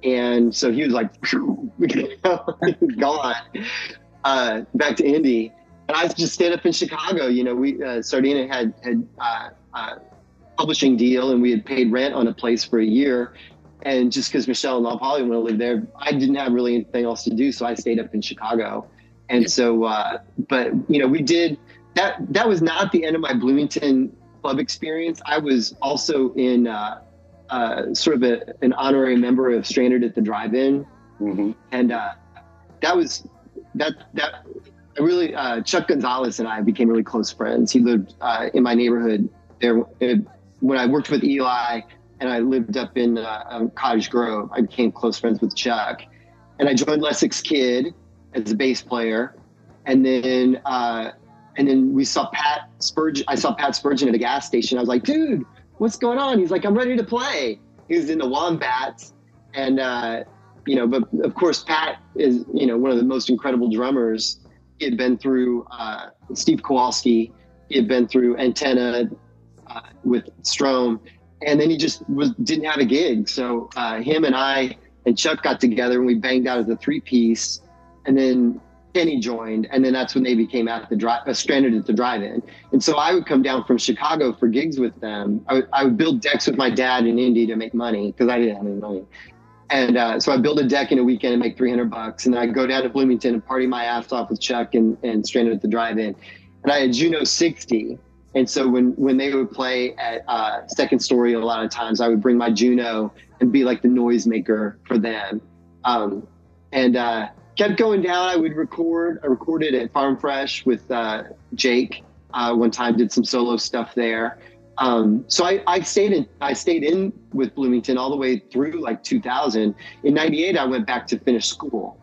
and so he was like, you gone uh, back to Indy. And I just stayed up in Chicago. You know, we uh, Sardina had had uh, uh, publishing deal, and we had paid rent on a place for a year. And just because Michelle and Lon Paul didn't want to live there, I didn't have really anything else to do, so I stayed up in Chicago. And so, uh, but you know, we did that. That was not the end of my Bloomington club experience. I was also in uh, uh, sort of a, an honorary member of Stranded at the Drive-In, Mhm. and uh, that was that that I really uh, Chuck Gonzalez and I became really close friends. He lived uh, in my neighborhood there uh, when I worked with Eli, and I lived up in uh, um, Cottage Grove. I became close friends with Chuck, and I joined Lessex Kid as a bass player, and then uh, and then we saw Pat Spurgeon. I saw Pat Spurgeon at a gas station. I was like, dude, what's going on? He's like, I'm ready to play. He was in the Wombats, and uh, you know, but of course, Pat is you know one of the most incredible drummers. He had been through uh, Steve Kowalski. He had been through Antenna uh, with Strohm, and then he just was didn't have a gig. So uh, him and I and Chuck got together and we banged out as a three piece, and then Kenny joined, and then that's when they became at the drive, uh, stranded at the drive-in. And so I would come down from Chicago for gigs with them. I would, I would build decks with my dad in Indy to make money because I didn't have any money. And uh, so I build a deck in a weekend and make 300 bucks. And then I go down to Bloomington and party my ass off with Chuck and, and stranded at the drive-in. And I had Juno 60. And so when, when they would play at uh, Second Story, a lot of times I would bring my Juno and be like the noisemaker for them. Um, and uh, kept going down. I would record. I recorded at Farm Fresh with uh, Jake. Uh, one time, did some solo stuff there. Um, so I, I stayed in. I stayed in with Bloomington all the way through like 2000. In '98, I went back to finish school.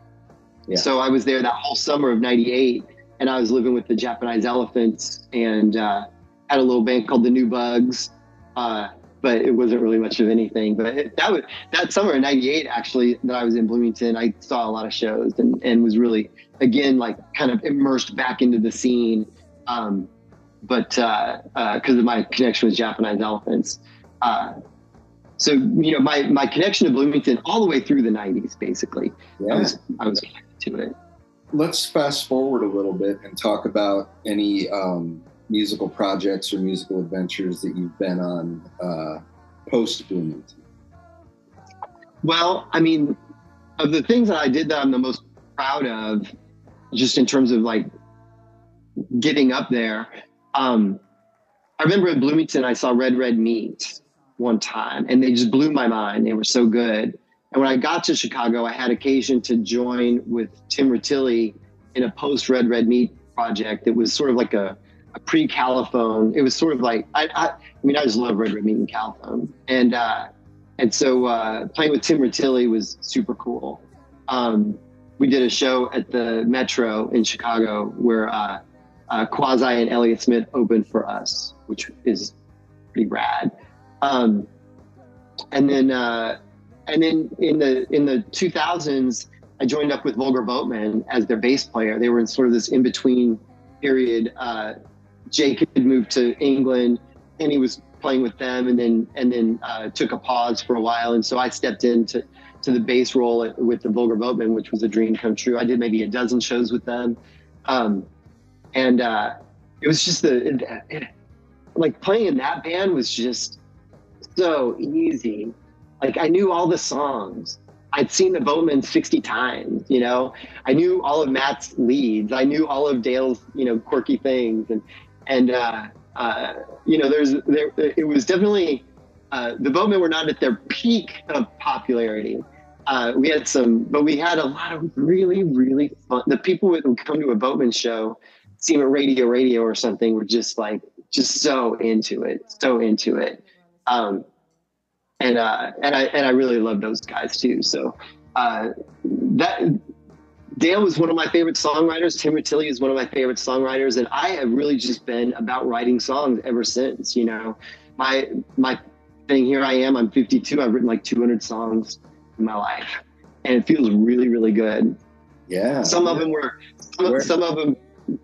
Yeah. So I was there that whole summer of '98, and I was living with the Japanese Elephants and uh, had a little band called the New Bugs. Uh, but it wasn't really much of anything. But it, that was that summer in '98 actually that I was in Bloomington. I saw a lot of shows and, and was really again like kind of immersed back into the scene. Um, but because uh, uh, of my connection with Japanese elephants, uh, so you know my my connection to Bloomington all the way through the '90s, basically, I Yeah. was I was connected to it. Let's fast forward a little bit and talk about any um, musical projects or musical adventures that you've been on uh, post Bloomington. Well, I mean, of the things that I did that I'm the most proud of, just in terms of like getting up there. Um, I remember in Bloomington, I saw Red Red Meat one time, and they just blew my mind. They were so good. And when I got to Chicago, I had occasion to join with Tim Rutili in a post Red Red Meat project. It was sort of like a pre Califone. It was sort of like I, I, I mean, I just love Red Red Meat and Califone, and uh, and so uh, playing with Tim Rutili was super cool. Um, we did a show at the Metro in Chicago where uh, uh, Quasi and Elliott Smith opened for us, which is pretty rad. Um, and then uh, and then in the in the 2000s, I joined up with Vulgar Boatmen as their bass player. They were in sort of this in between period. Jake had moved to England, and he was playing with them, and then and then uh, took a pause for a while, and so I stepped into to the bass role with the Vulgar Boatmen, which was a dream come true. I did maybe a dozen shows with them, um, and uh, it was just the it, it, like playing in that band was just so easy. Like I knew all the songs. I'd seen the Boatmen 60 times, you know. I knew all of Matt's leads. I knew all of Dale's, you know, quirky things. And and uh, uh, you know, there's there it was definitely uh, the Boatmen were not at their peak of popularity. Uh, we had some, but we had a lot of really, really fun. The people who would come to a Boatmen show, see 'em at Radio Radio or something, were just like just so into it, so into it. Um, and uh, and I and I really love those guys too. So uh, that Dale was one of my favorite songwriters. Tim Rutili is one of my favorite songwriters, and I have really just been about writing songs ever since. You know, my my thing here I am. I'm 52. I've written like 200 songs in my life, and it feels really really good. Yeah. Some of them were some, Where- some of them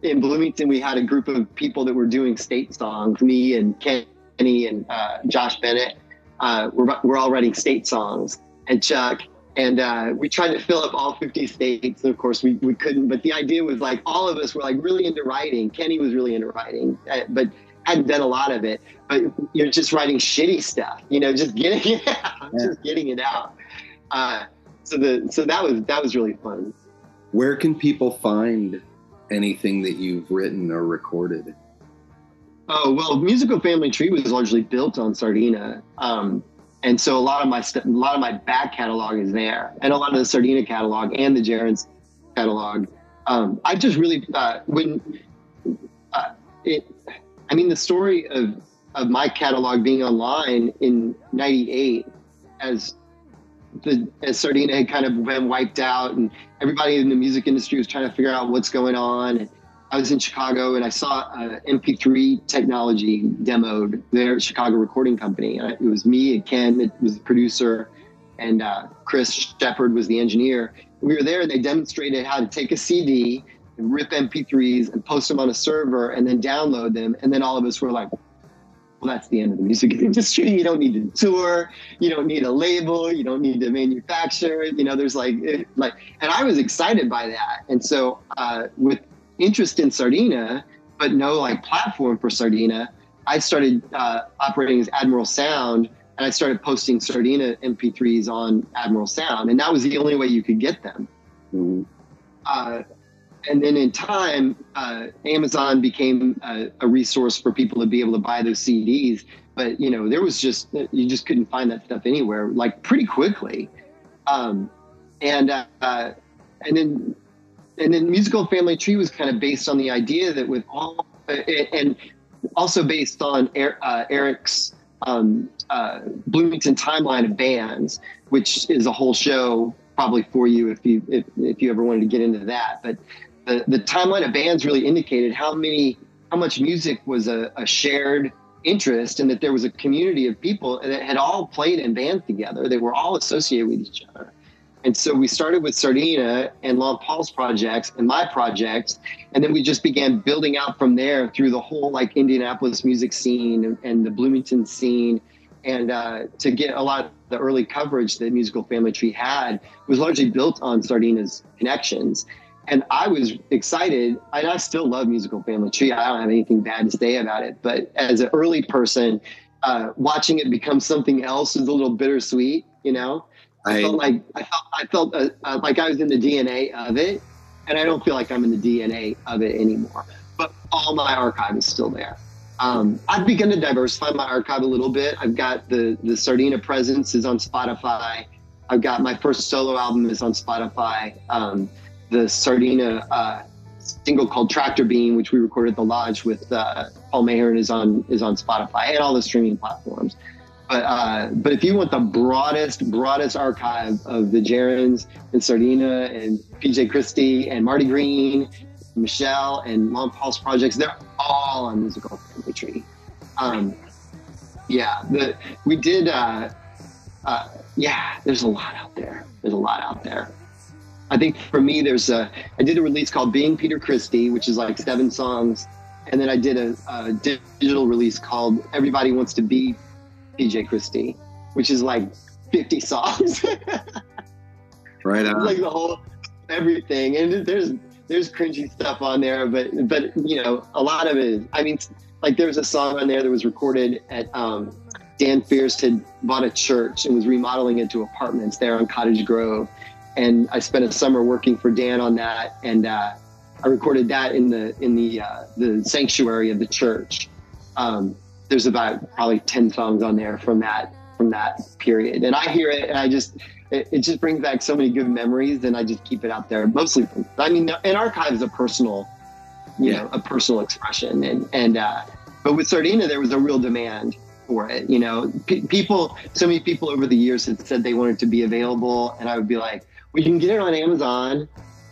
in Bloomington. We had a group of people that were doing state songs. Me and Kenny and uh, Josh Bennett. Uh, we're we're all writing state songs, and Chuck. And uh, we tried to fill up all 50 states. And of course, we, we couldn't. But the idea was like all of us were like really into writing. Kenny was really into writing, uh, but hadn't done a lot of it. But you're just writing shitty stuff, you know, just getting it out, Yeah. just getting it out. Uh, so the so that was that was really fun. Where can people find anything that you've written or recorded? Oh well, musical family tree was largely built on Sardina, um, and so a lot of my st- a lot of my back catalog is there, and a lot of the Sardina catalog and the Gerunds' catalog. Um, I just really uh, when uh, it, I mean, the story of of my catalog being online in '98 as the as Sardina had kind of been wiped out, and everybody in the music industry was trying to figure out what's going on. And I was in Chicago and I saw uh, MP3 technology demoed there at Chicago Recording Company. It was me and Ken, it was the producer, and uh, Chris Shepard was the engineer. We were there and they demonstrated how to take a CD and rip MP3s and post them on a server and then download them. And then all of us were like, well, that's the end of the music industry. You don't need to tour. You don't need a label. You don't need to manufacture. You know, there's like, like, and I was excited by that. And so, uh, with interest in Sardina, but no like platform for Sardina, I started uh, operating as Admiral Sound, and I started posting Sardina MP3s on Admiral Sound, and that was the only way you could get them. Mhm. Uh, and then in time, uh, Amazon became a, a resource for people to be able to buy those CDs. But you know, there was just you just couldn't find that stuff anywhere, like pretty quickly. Um, and uh, and then and then musical family tree was kind of based on the idea that with all and also based on Er- uh, Eric's um, uh, Bloomington timeline of bands, which is a whole show probably for you if you if, if you ever wanted to get into that. But the, the timeline of bands really indicated how many how much music was a, a shared interest and that there was a community of people that had all played in bands together. They were all associated with each other. And so we started with Sardina and Lon Paul's projects and my projects. And then we just began building out from there through the whole like Indianapolis music scene and, the Bloomington scene. And uh, to get a lot of the early coverage that Musical Family Tree had was largely built on Sardina's connections. And I was excited, and I still love Musical Family Tree. I don't have anything bad to say about it. But as an early person, uh, watching it become something else is a little bittersweet, you know? I felt like I felt I felt uh, uh, like I was in the DNA of it, and I don't feel like I'm in the DNA of it anymore. But all my archive is still there. Um, I've begun to diversify my archive a little bit. I've got the the Sardina presence is on Spotify. I've got my first solo album is on Spotify. Um, the Sardina uh, single called Tractor Beam, which we recorded at the Lodge with uh, Paul Mahern, is on is on Spotify and all the streaming platforms. But uh, but if you want the broadest broadest archive of the Gerunds and Sardina and PJ Christie and Marty Green, Michelle and Lon Paul's projects, they're all on Musical Family Tree. Um, yeah, the we did. Uh, uh, yeah, there's a lot out there. There's a lot out there. I think for me, there's a. I did a release called Being Peter Christie, which is like seven songs, and then I did a, a digital release called "Everybody Wants to Be PJ Christie," which is like 50 songs, Right on. like the whole everything. And there's there's cringy stuff on there, but but you know a lot of it. Is, I mean, like there was a song on there that was recorded at um, Dan Fierce had bought a church and was remodeling it to apartments there on Cottage Grove, and I spent a summer working for Dan on that, and uh, I recorded that in the in the uh, the sanctuary of the church. Um, there's about probably ten songs on there from that from that period, and I hear it and I just it, it just brings back so many good memories, and I just keep it out there. Mostly, from, I mean, an archive is a personal, you Yeah. know, a personal expression, and and uh, but with Sardina, there was a real demand for it. You know, P- people, so many people over the years had said they wanted to be available, and I would be like, well, you can get it on Amazon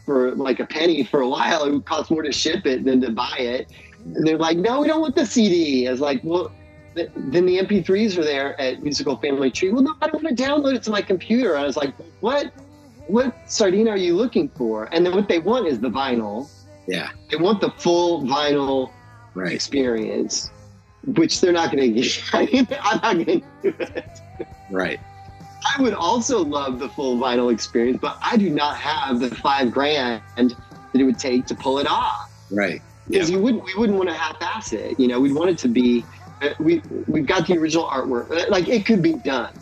for like a penny for a while. It would cost more to ship it than to buy it. And they're like, no, we don't want the CD. I was like, well, th- then the MP3s are there at Musical Family Tree. Well, no, I don't want to download it to my computer. I was like, what? What sardine are you looking for? And then what they want is the vinyl. Yeah. They want the full vinyl Right. experience, which they're not going to get. I'm not going to do it. Right. I would also love the full vinyl experience, but I do not have the five grand that it would take to pull it off. Right. Because you wouldn't, we wouldn't want to half-ass it. You know, we'd want it to be. uh, We we've got the original artwork. Uh, Like it could be done.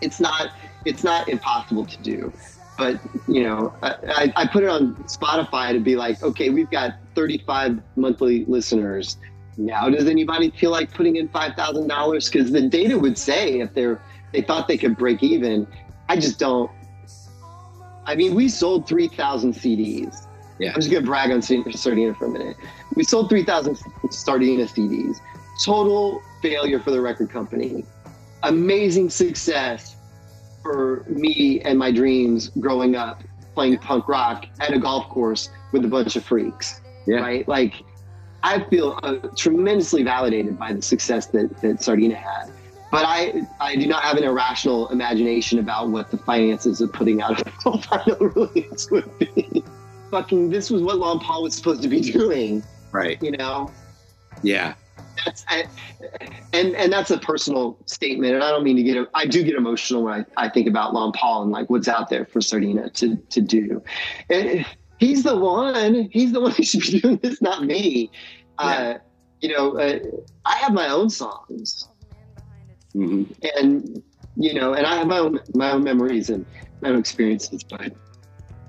It's not. It's not impossible to do. But you know, I, I, put it on Spotify to be like, okay, we've got 35 monthly listeners. Now, does anybody feel like putting in five thousand dollars? Because the data would say if they're they thought they could break even. I just don't. I mean, we sold 3,000 CDs. Yeah. I'm just going to brag on Sardina for a minute. We sold 3,000 Sardina CDs. Total failure for the record company. Amazing success for me and my dreams growing up playing punk rock at a golf course with a bunch of freaks. Yeah. Right? Like, I feel uh, tremendously validated by the success that, that Sardina had. But I, I do not have an irrational imagination about what the finances of putting out a full vinyl release would be. Fucking, this was what Lon Paul was supposed to be doing, Right. you know? Yeah. That's, I, and and that's a personal statement, and I don't mean to get. I do get emotional when I, I think about Lon Paul and like what's out there for Sardina to to do. And he's the one. He's the one who should be doing this, not me. Uh, you know, uh, I have my own songs, hmm and you know, and I have my own my own memories and my own experiences. But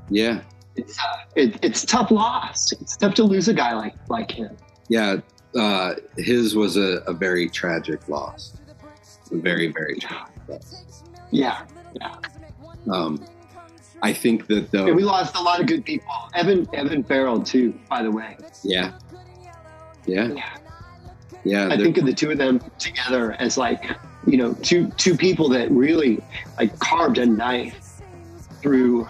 Yeah. It's it, it's tough loss. It's tough to lose a guy like like him. Yeah. Uh, his was a, a very tragic loss. Very, very tragic loss. Yeah, Um, I think that though. and we lost a lot of good people. Evan Evan Farrell too, by the way. yeah. Yeah. Yeah. Yeah. I think of the two of them together as like, you know, two two people that really like carved a knife through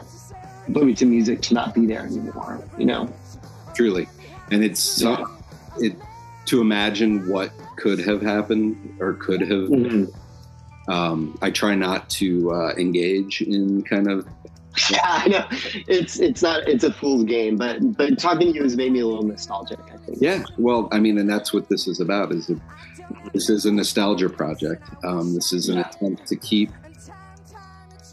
Bloomington music to not be there anymore. You know, truly and it's so it to imagine what could have happened or could have um, i try not to uh, engage in kind of yeah, I know. It's it's not it's a fool's game, but but talking to you has made me a little nostalgic. I think. yeah well i mean and that's what this is about is a, this is a nostalgia project um, this is an Yeah. attempt to keep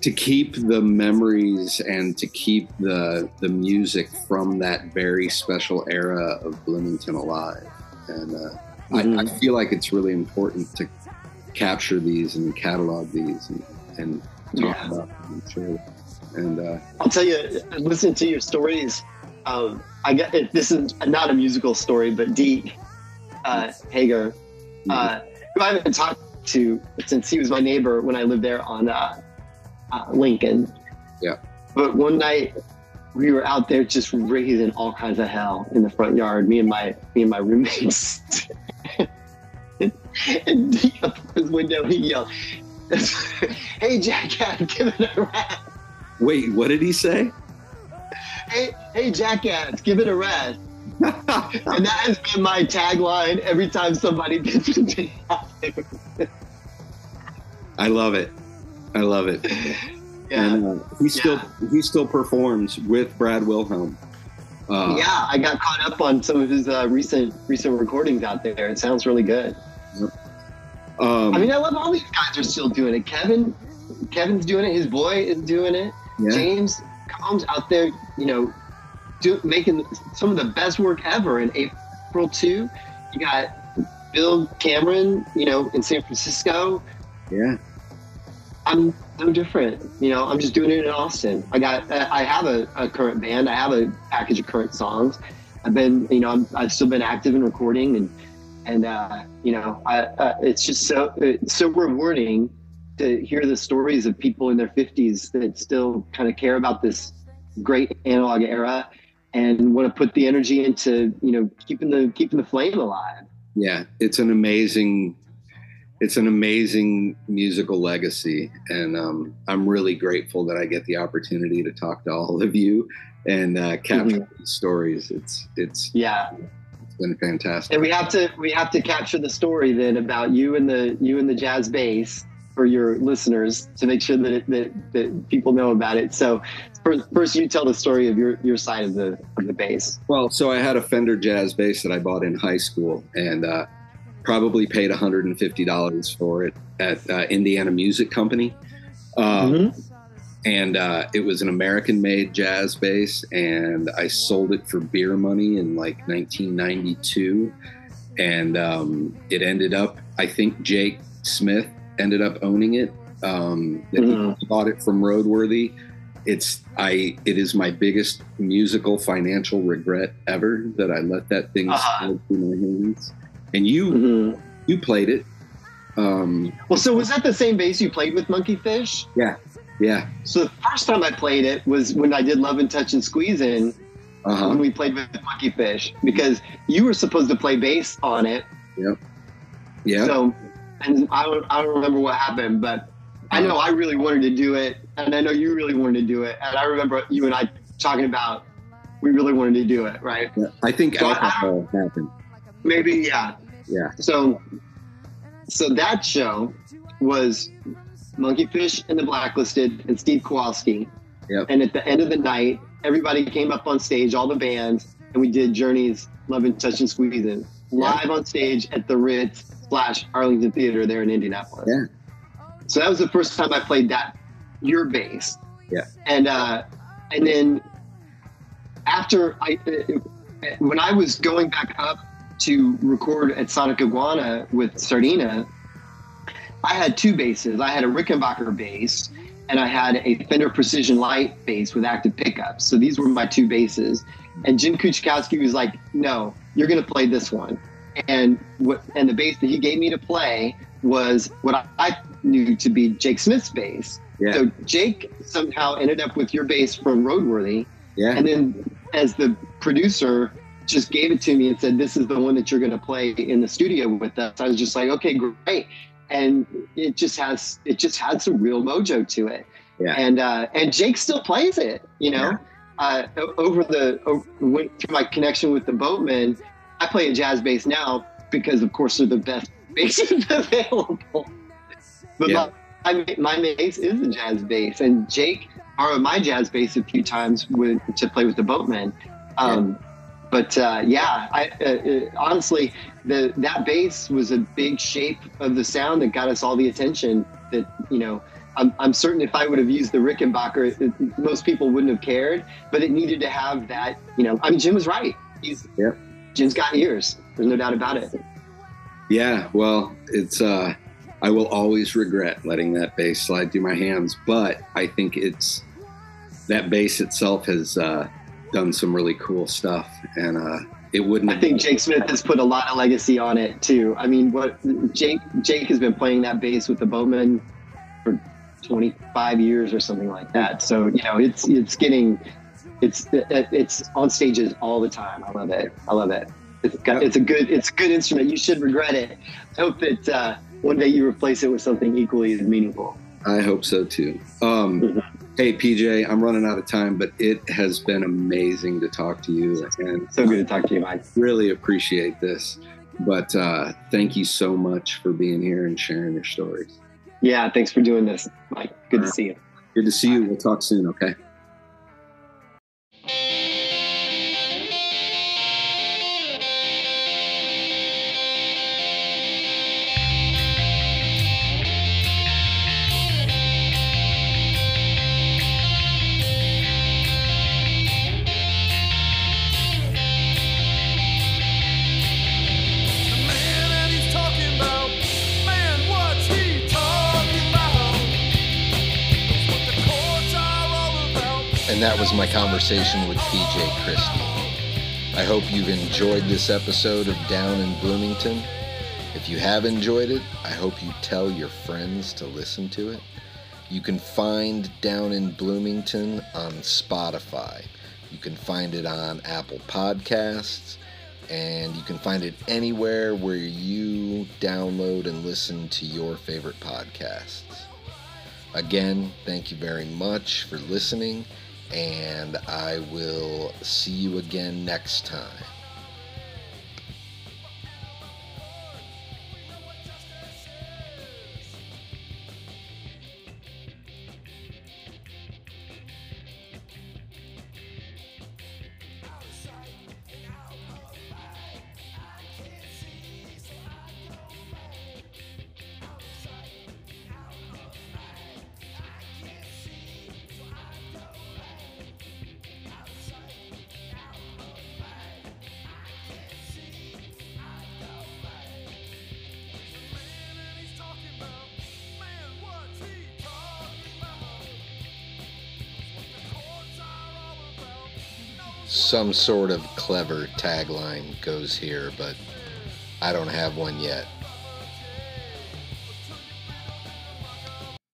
to keep the memories and to keep the the music from that very special era of bloomington alive and uh, I, I Mhm. feel like it's really important to capture these and catalog these and, and talk Yeah. about them and. And uh, I'll tell you, listen to your stories. Um, I get it, this is not a musical story, but Dee uh, Hager, uh, who I haven't talked to since he was my neighbor when I lived there on uh, Lincoln. Yeah. But one night we were out there just raising all kinds of hell in the front yard. Me and my me and my roommates. and Dee up his window, he yelled, "Hey, jackass, give it a rest! wait, what did he say? Hey, hey, jackass, give it a rest!" And that has been my tagline every time somebody gets me. I love it. I love it. Yeah. And uh, he still he still performs with Brad Wilhelm. Uh, yeah, I got caught up on some of his uh, recent recent recordings out there. It sounds really good. Um, I mean, I love all these guys are still doing it. Kevin, Kevin's doing it. His boy is doing it. yeah. James Combs out there, you know, do, making some of the best work ever in April too. You got Bill Cameron, you know, in San Francisco. yeah. I'm no different. You know, I'm just doing it in Austin. I got, I have a, a current band. I have a package of current songs. I've been, you know, I'm, I've still been active in recording and, and, uh, you know, I, uh, it's just so, it's so rewarding to hear the stories of people in their fifties that still kind of care about this great analog era and want to put the energy into, you know, keeping the, keeping the flame alive. yeah it's an amazing it's an amazing musical legacy and um, i'm really grateful that i get the opportunity to talk to all of you and uh, capture these stories it's it's Yeah. it's been fantastic And we have to we have to capture the story then about you and the you and the jazz bass for your listeners to make sure that it, that, that people know about it. So first, first you tell the story of your your side of the of the bass. well so i had a fender jazz bass that i bought in high school and uh, probably paid $150 for it at uh, indiana music company um, and uh, it was an American made jazz bass, and I sold it for beer money in like 1992. And um, it ended up, I think Jake Smith ended up owning it. Um, that Mhm. He bought it from Roadworthy. It's I. It is my biggest musical financial regret ever that I let that thing Uh-huh. slide through my hands. And you, Mhm. you played it. Um, Well, so was that the same bass you played with Monkey Fish? yeah, yeah. So the first time I played it was when I did Love and Touch and Squeeze in uh huh. when we played with Monkey Fish because you were supposed to play bass on it Yep. Yeah. So, and I don't, I don't remember what happened, but I know I really wanted to do it, and I know you really wanted to do it, and I remember you and I talking about we really wanted to do it, right? Yeah, I think So I- happened. Maybe, yeah. Yeah. So, so that show was Monkeyfish and the Blacklisted and Steve Kowalski. Yep. And at the end of the night, everybody came up on stage, all the bands, and we did Journey's Love and Touch and Squeezing live on stage at the Ritz slash Arlington Theater there in Indianapolis. Yeah. So that was the first time I played that your bass. Yeah. And uh, and then after I uh, when I was going back up to record at Sonic Iguana with Sardina, I had two basses. I had a Rickenbacker bass and I had a Fender Precision Light bass with active pickups. So these were my two basses. And Jim Kuchkowski was like, "No, you're going to play this one." And what and the bass that he gave me to play was what I, I knew to be Jake Smith's bass. Yeah. So Jake somehow ended up with your bass from Roadworthy, Yeah. and then as the producer just gave it to me and said, "This is the one that you're going to play in the studio with us." I was just like, "Okay, great." And it just has it just had some real mojo to it. Yeah. And uh, and Jake still plays it, you know. Yeah. Uh, over the over, went through my connection with the Boatmen, I play a jazz bass now because, of course, they're the best basses available. But Yeah. my, my my bass is a jazz bass, and Jake borrowed my jazz bass a few times with, to play with the Boatmen. Um, But uh, yeah, I uh, uh, honestly, the that bass was a big shape of the sound that got us all the attention. That you know, I'm, I'm certain if I would have used the Rickenbacker, it, most people wouldn't have cared. But it needed to have that. You know, I mean, Jim was right. He's Yep. Jim's got ears. There's no doubt about it. Yeah, well, it's uh I will always regret letting that bass slide through my hands, but I think it's that bass itself has uh done some really cool stuff and uh it wouldn't I think Jake Smith has put a lot of legacy on it too. I mean, what Jake Jake has been playing that bass with the Boatmen for 25 years or something like that. So you know, it's it's getting it's it's on stages all the time. I love it. I love it. It's got, it's a good it's a good instrument. You should regret it. I hope that uh, one day you replace it with something equally as meaningful. I hope so too. Um Mhm. Hey PJ, I'm running out of time, but it has been amazing to talk to you and So good to talk to you, Mike. really appreciate this. But uh thank you so much for being here and sharing your stories. Yeah, thanks for doing this, Mike. Good to see you. Good to see you. We'll talk soon, okay? That was my conversation with PJ Christie. I hope you've enjoyed this episode of Down in Bloomington. If you have enjoyed it, I hope you tell your friends to listen to it. You can find Down in Bloomington on Spotify. You can find it on Apple Podcasts, and you can find it anywhere where you download and listen to your favorite podcasts. Again, thank you very much for listening, and I will see you again next time. Some sort of clever tagline goes here, but I don't have one yet.